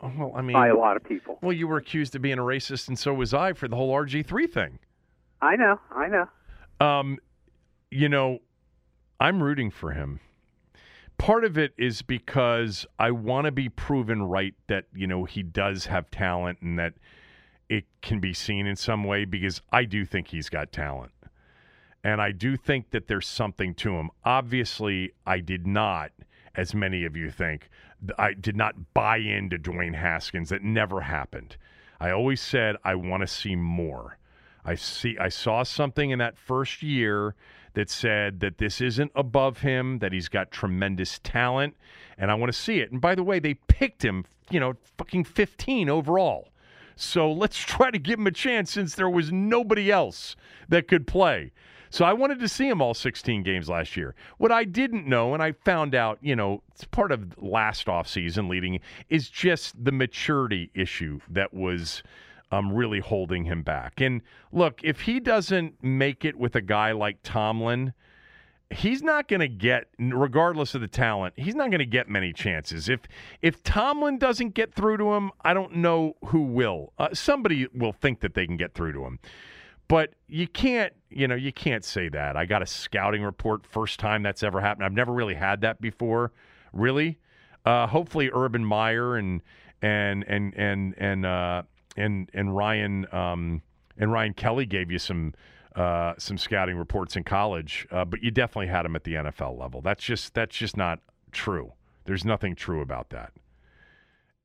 Well, I mean, by a lot of people. Well, you were accused of being a racist, and so was I for the whole RG three thing. I know, I know. Um, you know, I'm rooting for him. Part of it is because I want to be proven right that you know he does have talent and that it can be seen in some way because I do think he's got talent. And I do think that there's something to him. Obviously, I did not, as many of you think, I did not buy into Dwayne Haskins. That never happened. I always said I want to see more. I see I saw something in that first year that said that this isn't above him, that he's got tremendous talent, and I want to see it. And by the way, they picked him, you know, fucking 15 overall. So let's try to give him a chance since there was nobody else that could play. So I wanted to see him all 16 games last year. What I didn't know, and I found out, you know, it's part of last offseason leading, is just the maturity issue that was um, really holding him back. And look, if he doesn't make it with a guy like Tomlin, he's not going to get regardless of the talent he's not going to get many chances if if tomlin doesn't get through to him i don't know who will uh, somebody will think that they can get through to him but you can't you know you can't say that i got a scouting report first time that's ever happened i've never really had that before really uh, hopefully urban meyer and and and and and uh, and and ryan um, and ryan kelly gave you some uh, some scouting reports in college, uh, but you definitely had him at the NFL level. That's just that's just not true. There's nothing true about that.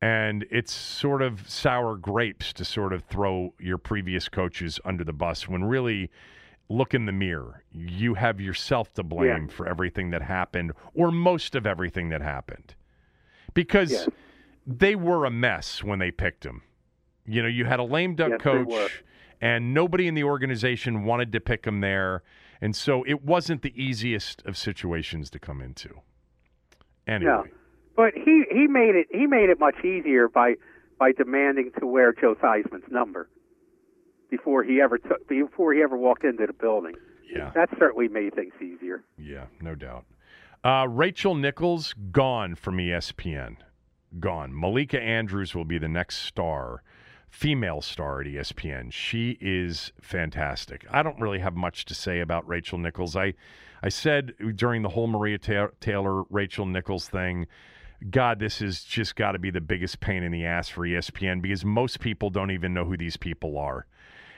And it's sort of sour grapes to sort of throw your previous coaches under the bus when really look in the mirror. You have yourself to blame Yeah. for everything that happened or most of everything that happened. Because Yes. they were a mess when they picked him. You know, you had a lame duck Yes, coach and nobody in the organization wanted to pick him there. And so it wasn't the easiest of situations to come into. Anyway. No, but he he made it he made it much easier by by demanding to wear Joe Theismann's number before he ever took before he ever walked into the building. Yeah. That certainly made things easier. Yeah, no doubt. Uh, Rachel Nichols gone from ESPN. Gone. Malika Andrews will be the next star, female star at ESPN. She is fantastic. I don't really have much to say about Rachel Nichols. I, I said during the whole Maria Ta- Taylor Rachel Nichols thing, God, this has just got to be the biggest pain in the ass for ESPN because most people don't even know who these people are.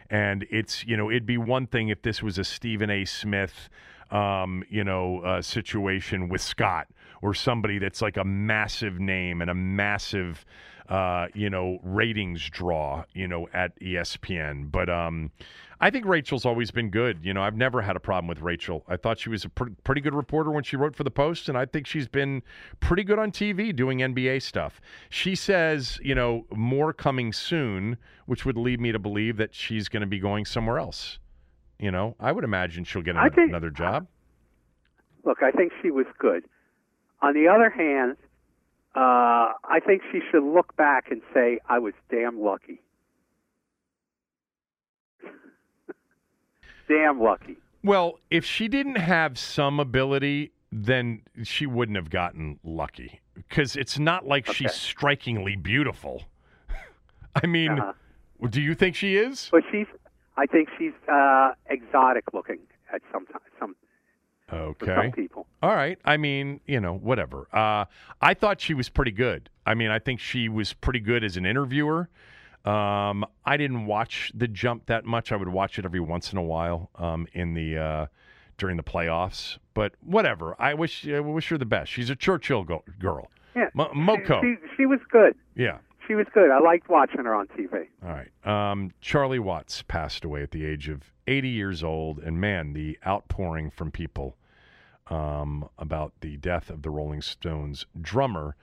And it's, you know, it'd be one thing if this was a Stephen A. Smith, um, you know, uh, situation with Scott or somebody that's like a massive name and a massive, uh, you know, ratings draw, you know, at ESPN. But um, I think Rachel's always been good. You know, I've never had a problem with Rachel. I thought she was a pr- pretty good reporter when she wrote for the Post, and I think she's been pretty good on TV doing NBA stuff. She says, you know, more coming soon, which would lead me to believe that she's going to be going somewhere else. You know, I would imagine she'll get an- think- another job. Look, I think she was good. On the other hand, uh, I think she should look back and say, "I was damn lucky." Damn lucky. Well, if she didn't have some ability, then she wouldn't have gotten lucky because it's not like she's strikingly beautiful. I mean, Uh-huh. do you think she is? But she's, I think she's uh, exotic looking at some time, some Okay. some people. All right. I mean, you know, whatever. Uh, I thought she was pretty good. I mean, I think she was pretty good as an interviewer. Um, I didn't watch the jump that much. I would watch it every once in a while um, in the uh, during the playoffs. But whatever. I wish I wish her the best. She's a Churchill go- girl. Yeah, Mo- Moko. She, she was good. Yeah. She was good. I liked watching her on TV. All right. Um, Charlie Watts passed away at the age of 80 years old, and man, the outpouring from people um, about the death of the Rolling Stones drummer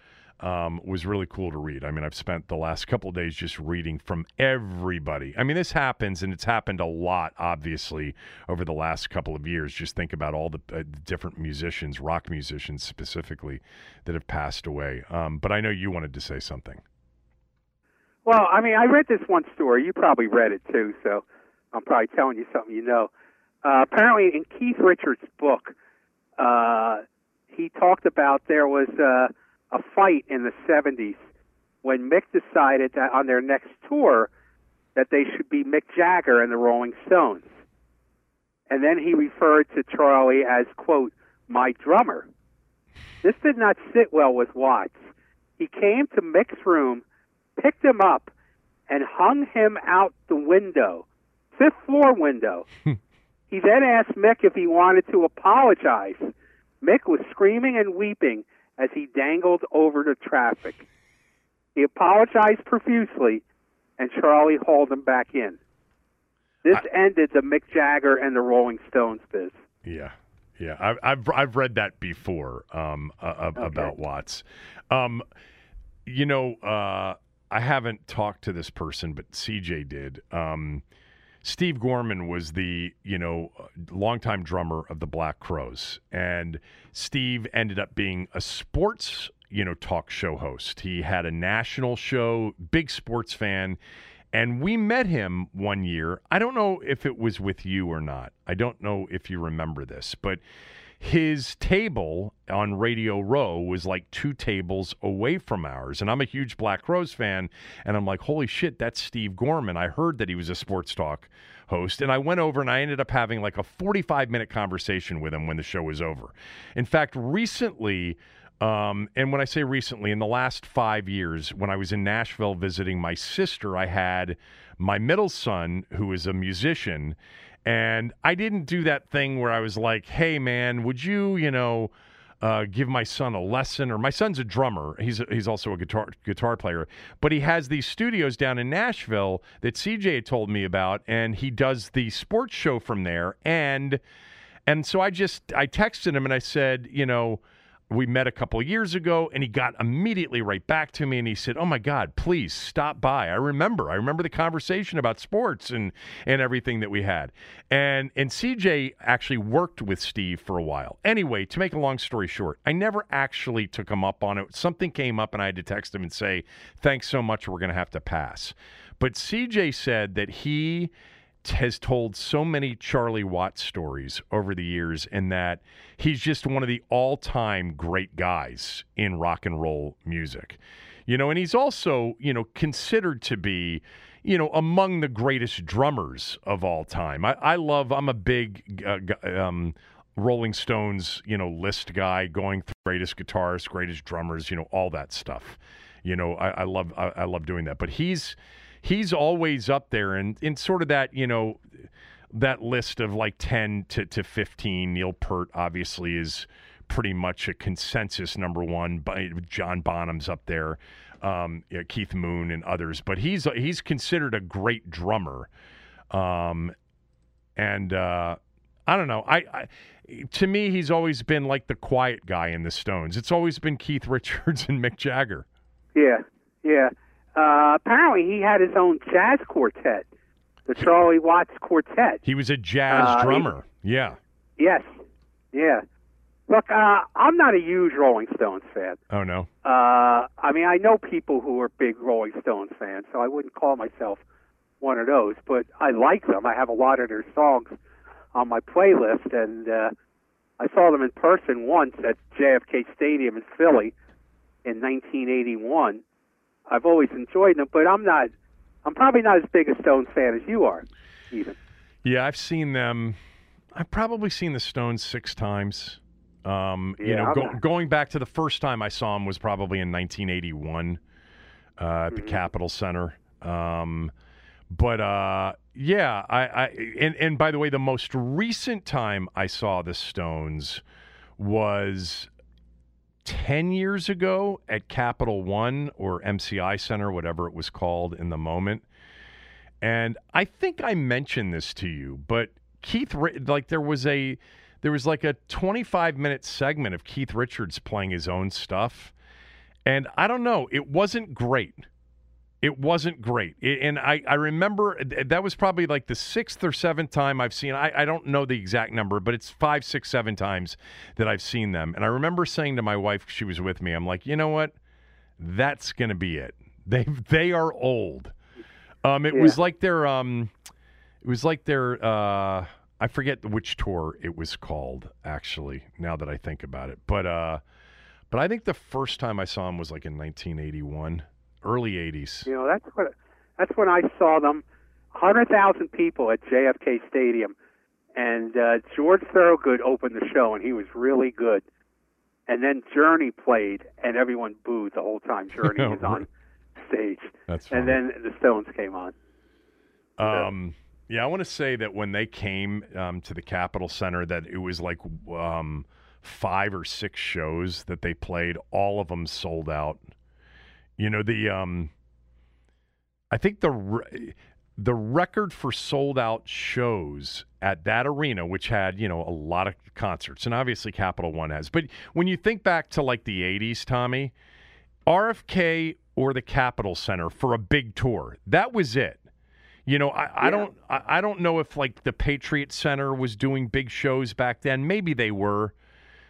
um, was really cool to read. I mean, I've spent the last couple days just reading from everybody. I mean, this happens, and it's happened a lot, obviously, over the last couple of years. Just think about all the uh, different musicians, rock musicians specifically, that have passed away. Um, but I know you wanted to say something. Well, I mean, I read this one story. You probably read it too, so I'm probably telling you something you know. Uh, apparently, in Keith Richards' book, uh, he talked about there was uh, a fight in the 70s when Mick decided that on their next tour that they should be Mick Jagger and the Rolling Stones. And then he referred to Charlie as, quote, my drummer. This did not sit well with Watts. He came to Mick's room, picked him up, and hung him out the window, fifth floor window. Hmm. he then asked Mick if he wanted to apologize. Mick was screaming and weeping as he dangled over the traffic. He apologized profusely, and Charlie hauled him back in. This ended the Mick Jagger and the Rolling Stones biz. Yeah, yeah. I've I've, I've read that before um, uh, okay. about Watts. Um, you know, uh, I haven't talked to this person, but CJ did. Um, Steve Gorman was the you know uh, longtime drummer of the Black Crowes. and Steve ended up being a sports you know talk show host. He had a national show, big sports fan. And we met him one year. I don't know if it was with you or not. I don't know if you remember this, but his table on Radio Row was like two tables away from ours. And I'm a huge Black Crowes fan. And I'm like, holy shit, that's Steve Gorman. I heard that he was a sports talk host. And I went over and I ended up having like a 45 minute conversation with him when the show was over. In fact, recently, um, and when I say recently, in the last five years, when I was in Nashville visiting my sister, I had my middle son, who is a musician, and I didn't do that thing where I was like, hey, man, would you, you know, uh, give my son a lesson? Or my son's a drummer. He's he's also a guitar guitar player, but he has these studios down in Nashville that CJ told me about, and he does the sports show from there. And and so I just I texted him and I said, you know we met a couple years ago and he got immediately right back to me and he said oh my god please stop by. I remember i remember the conversation about sports and and everything that we had. And and cj actually worked with steve for a while. Anyway to make a long story short i never actually took him up on it. Something came up and i had to text him and say thanks so much we're going to have to pass. But cj said that he has told so many Charlie Watts stories over the years, and that he's just one of the all time great guys in rock and roll music. You know, and he's also, you know, considered to be, you know, among the greatest drummers of all time. I, I love, I'm a big uh, um, Rolling Stones, you know, list guy going through greatest guitarists, greatest drummers, you know, all that stuff. You know, I, I love, I, I love doing that. But he's, he's always up there and in sort of that, you know, that list of like 10 to, to 15. Neil Peart obviously is pretty much a consensus number one. But John Bonham's up there, um, yeah, Keith Moon and others. But he's he's considered a great drummer, um, and uh, I don't know. I, I to me he's always been like the quiet guy in the Stones. It's always been Keith Richards and Mick Jagger. Yeah, yeah. Uh, apparently, he had his own jazz quartet, the Charlie Watts Quartet. He was a jazz uh, drummer. He, yeah. Yes. Yeah. Look, uh, I'm not a huge Rolling Stones fan. Oh no. Uh, I mean, I know people who are big Rolling Stones fans, so I wouldn't call myself one of those. But I like them. I have a lot of their songs on my playlist, and uh, I saw them in person once at JFK Stadium in Philly in 1981 I've always enjoyed them, but I'm not. I'm probably not as big a Stones fan as you are, even. Yeah, I've seen them. I've probably seen the Stones six times. Um, yeah, you know, go, going back to the first time I saw them was probably in 1981 uh, at the mm-hmm. Capitol Center. Um, but uh, yeah, I, I and, and by the way, the most recent time I saw the Stones was 10 years ago at Capital One or MCI Center, whatever it was called in the moment. And I think I mentioned this to you, but Keith, like there was a, there was like a 25 minute segment of Keith Richards playing his own stuff. And I don't know, it wasn't great. It wasn't great. It, and I, I remember that was probably like the sixth or seventh time I've seen, I, I don't know the exact number, but it's five, six, seven times that I've seen them. And I remember saying to my wife, she was with me, I'm like, you know what? That's going to be it. They, they are old. Um, it Yeah. was like their, um, it was like their, uh, I forget which tour it was called actually, now that I think about it. But, uh, but I think the first time I saw them was like in 1981 early 80s. You know, that's what that's when I saw them. Hundred thousand people at JFK Stadium, and uh, George Thorogood opened the show, and he was really good. And then Journey played, and everyone booed the whole time Journey was on stage. That's and then the Stones came on. Um, yeah, I want to say that when they came um, to the Capitol Center, that it was like um, five or six shows that they played. All of them sold out. You know the um, I think the r- the record for sold out shows at that arena, which had, you know, a lot of concerts, and obviously Capital One has. But when you think back to like the 80s, Tommy, RFK or the Capitol Center for a big tour, that was it. You know, I, I don't I, I don't know if like the Patriot Center was doing big shows back then. Maybe they were.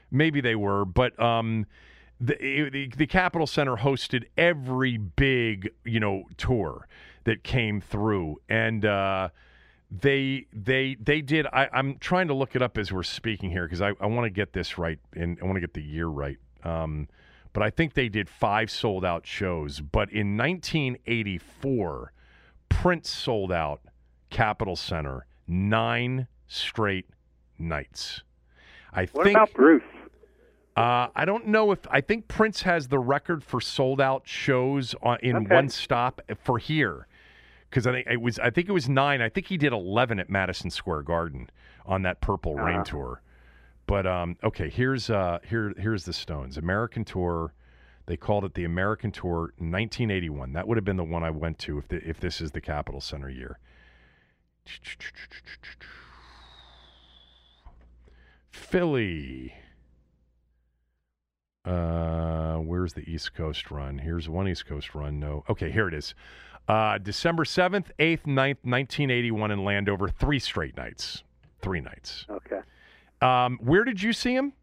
Maybe they were, but um the, the the Capitol Center hosted every big, you know, tour that came through and uh they they they did I, I'm trying to look it up as we're speaking here because I, I want to get this right and I want to get the year right. Um but I think they did five sold out shows. But in 1984, Prince sold out Capitol Center nine straight nights. I What think. about Bruce? Uh, I don't know if I think Prince has the record for sold out shows on, in Okay. one stop for here, because I think it was I think it was nine. I think he did eleven at Madison Square Garden on that Purple Rain Uh-huh. tour. But um, okay, here's uh, here here's the Stones American tour. They called it the American Tour 1981. That would have been the one I went to if the, if this is the Capitol Center year. Philly. Uh, where's the East Coast run? Here's one East Coast run. No. Okay, here it is. Uh, December 7th, 8th, 9th, 1981 in Landover. Three straight nights. Three nights. Okay. Um, where did you see him?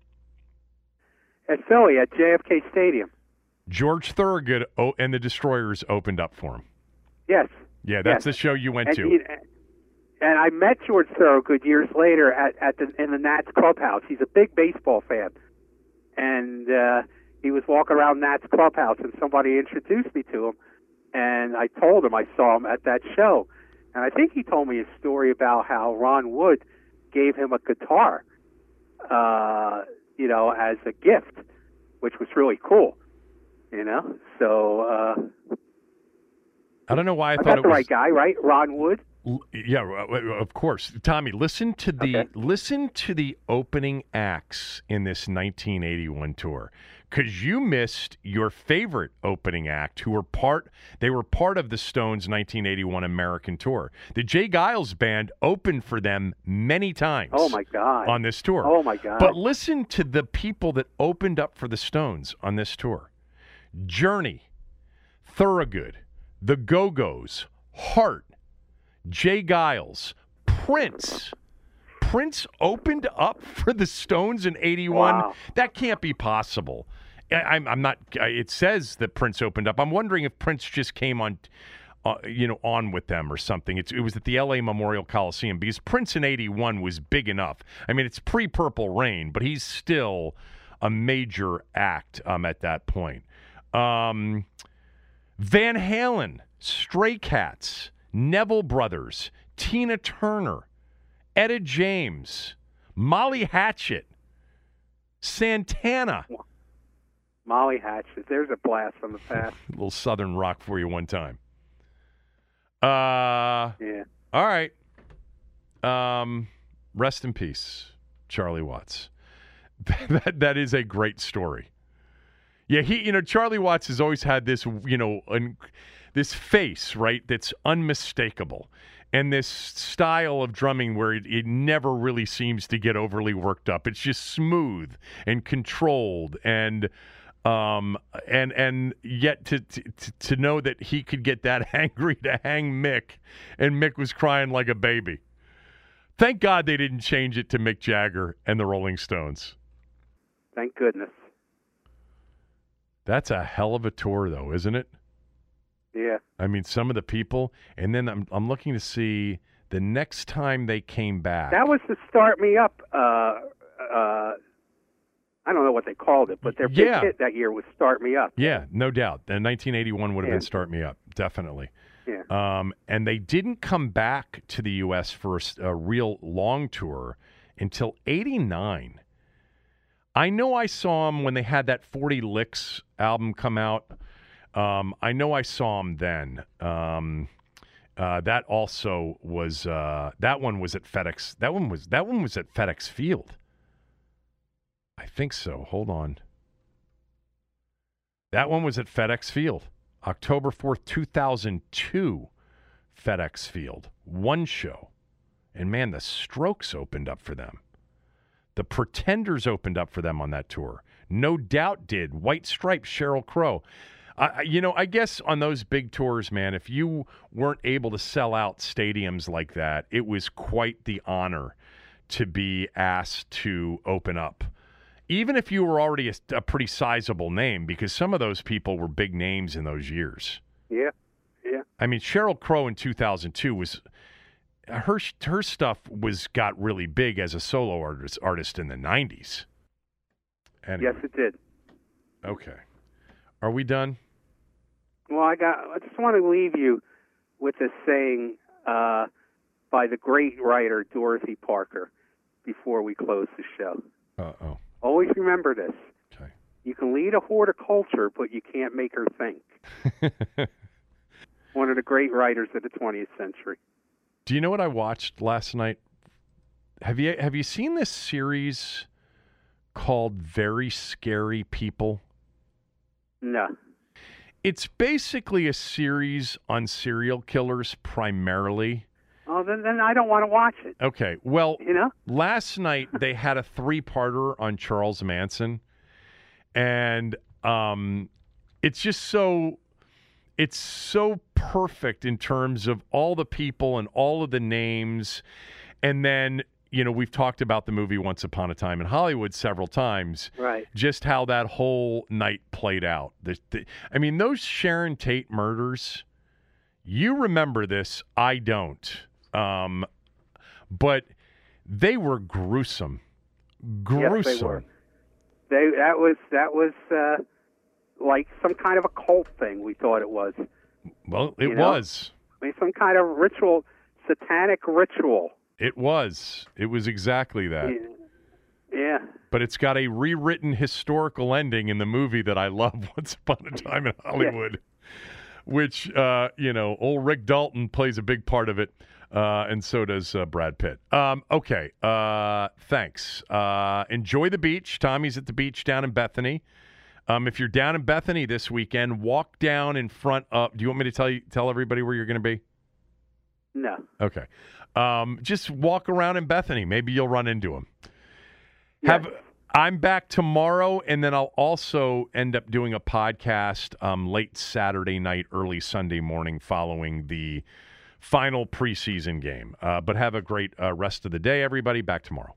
At Philly, at JFK Stadium. George Thorogood oh, and the Destroyers opened up for him. Yes. Yeah, that's Yes. the show you went and to. He, and I met George Thorogood years later at, at the in the Nats clubhouse. He's a big baseball fan, and uh, he was walking around Nats clubhouse, and somebody introduced me to him, and I told him I saw him at that show, and I think he told me a story about how Ron Wood gave him a guitar, uh, you know, as a gift, which was really cool, you know. So uh, I don't know why I, I thought it the was. right guy, right? Ron Wood. Yeah, of course. Tommy, listen to the listen to the opening acts in this 1981 tour cuz you missed your favorite opening act who were part they were part of the Stones 1981 American tour. The J. Geils band opened for them many times. Oh my God. On this tour. Oh my God. But listen to the people that opened up for the Stones on this tour. Journey, Thorogood, The Go-Go's, Heart, J. Geils, Prince. Prince opened up for the Stones in 81. Wow. That can't be possible. I, I'm, I'm not, it says that Prince opened up. I'm wondering if Prince just came on, uh, you know, on with them or something. It's, it was at the LA Memorial Coliseum because Prince in 81 was big enough. I mean, it's pre Purple Rain, but he's still a major act um, at that point. Um, Van Halen, Stray Cats, Neville Brothers, Tina Turner, Etta James, Molly Hatchet, Santana. Molly Hatchet. There's a blast from the past. A little Southern rock for you one time. Uh, Yeah. all right. Um, rest in peace, Charlie Watts. that that is a great story. Yeah, he, you know, Charlie Watts has always had this, you know, un, this face, right, that's unmistakable, and this style of drumming where it, it never really seems to get overly worked up. It's just smooth and controlled, and um, and and yet to, to to know that he could get that angry to hang Mick, and Mick was crying like a baby. Thank God they didn't change it to Mick Jagger and the Rolling Stones. Thank goodness. That's a hell of a tour, though, isn't it? Yeah. I mean, some of the people, and then I'm I'm looking to see the next time they came back. That was the Start Me Up. Uh, uh, I don't know what they called it, but their big Yeah. hit that year was Start Me Up. yeah, no doubt. The 1981 would have Yeah. been "Start Me Up," definitely. Yeah. Um, and they didn't come back to the U.S. for a real long tour until '89. I know I saw them when they had that 40 Licks album come out. Um, I know I saw him then. Um, uh, that also was uh, that one was at FedEx. That one was that one was at FedEx Field. I think so. Hold on. That one was at FedEx Field, October 4th, 2002. FedEx Field. One show. And man, the strokes opened up for them. The Pretenders opened up for them on that tour. No doubt did. White Stripes, Sheryl Crow. I, you know, I guess on those big tours, man, if you weren't able to sell out stadiums like that, it was quite the honor to be asked to open up. Even if you were already a, a pretty sizable name, because some of those people were big names in those years. Yeah, yeah. I mean, Sheryl Crow in 2002 was her her stuff was got really big as a solo artist artist in the 90s. Anyway. Yes, it did. Okay. Are we done? Well, I got. I just want to leave you with this saying uh, by the great writer Dorothy Parker before we close the show. Uh oh. Always remember this. Okay. You can lead a horticulture, but you can't make her think. One of the great writers of the 20th century. Do you know what I watched last night? Have you have you seen this series called Very Scary People? No. It's basically a series on serial killers primarily. Oh, then, then I don't want to watch it. Okay. Well, you know, last night they had a three-parter on Charles Manson, and um, it's just so it's so perfect in terms of all the people and all of the names, and then you know we've talked about the movie Once Upon a Time in Hollywood several times. Right. Just how that whole night played out. The, the, I mean, those Sharon Tate murders. You remember this? I don't. Um, but they were gruesome, gruesome. Yes, they were. They that was that was uh, like some kind of a cult thing. We thought it was. Well, it You know? was. I mean, some kind of ritual, satanic ritual. It was. It was exactly that. Yeah. But it's got a rewritten historical ending in the movie that I love, Once Upon a Time in Hollywood, which, uh, you know, old Rick Dalton plays a big part of it, uh, and so does uh, Brad Pitt. Um, okay, uh, thanks. Uh, enjoy the beach. Tommy's at the beach down in Bethany. Um, if you're down in Bethany this weekend, walk down in front of. Do you want me to tell you tell everybody where you're going to be? No. Okay. Um, just walk around in Bethany. Maybe you'll run into him. Have I'm back tomorrow, and then I'll also end up doing a podcast um, late Saturday night, early Sunday morning, following the final preseason game. Uh, but have a great uh, rest of the day, everybody. Back tomorrow.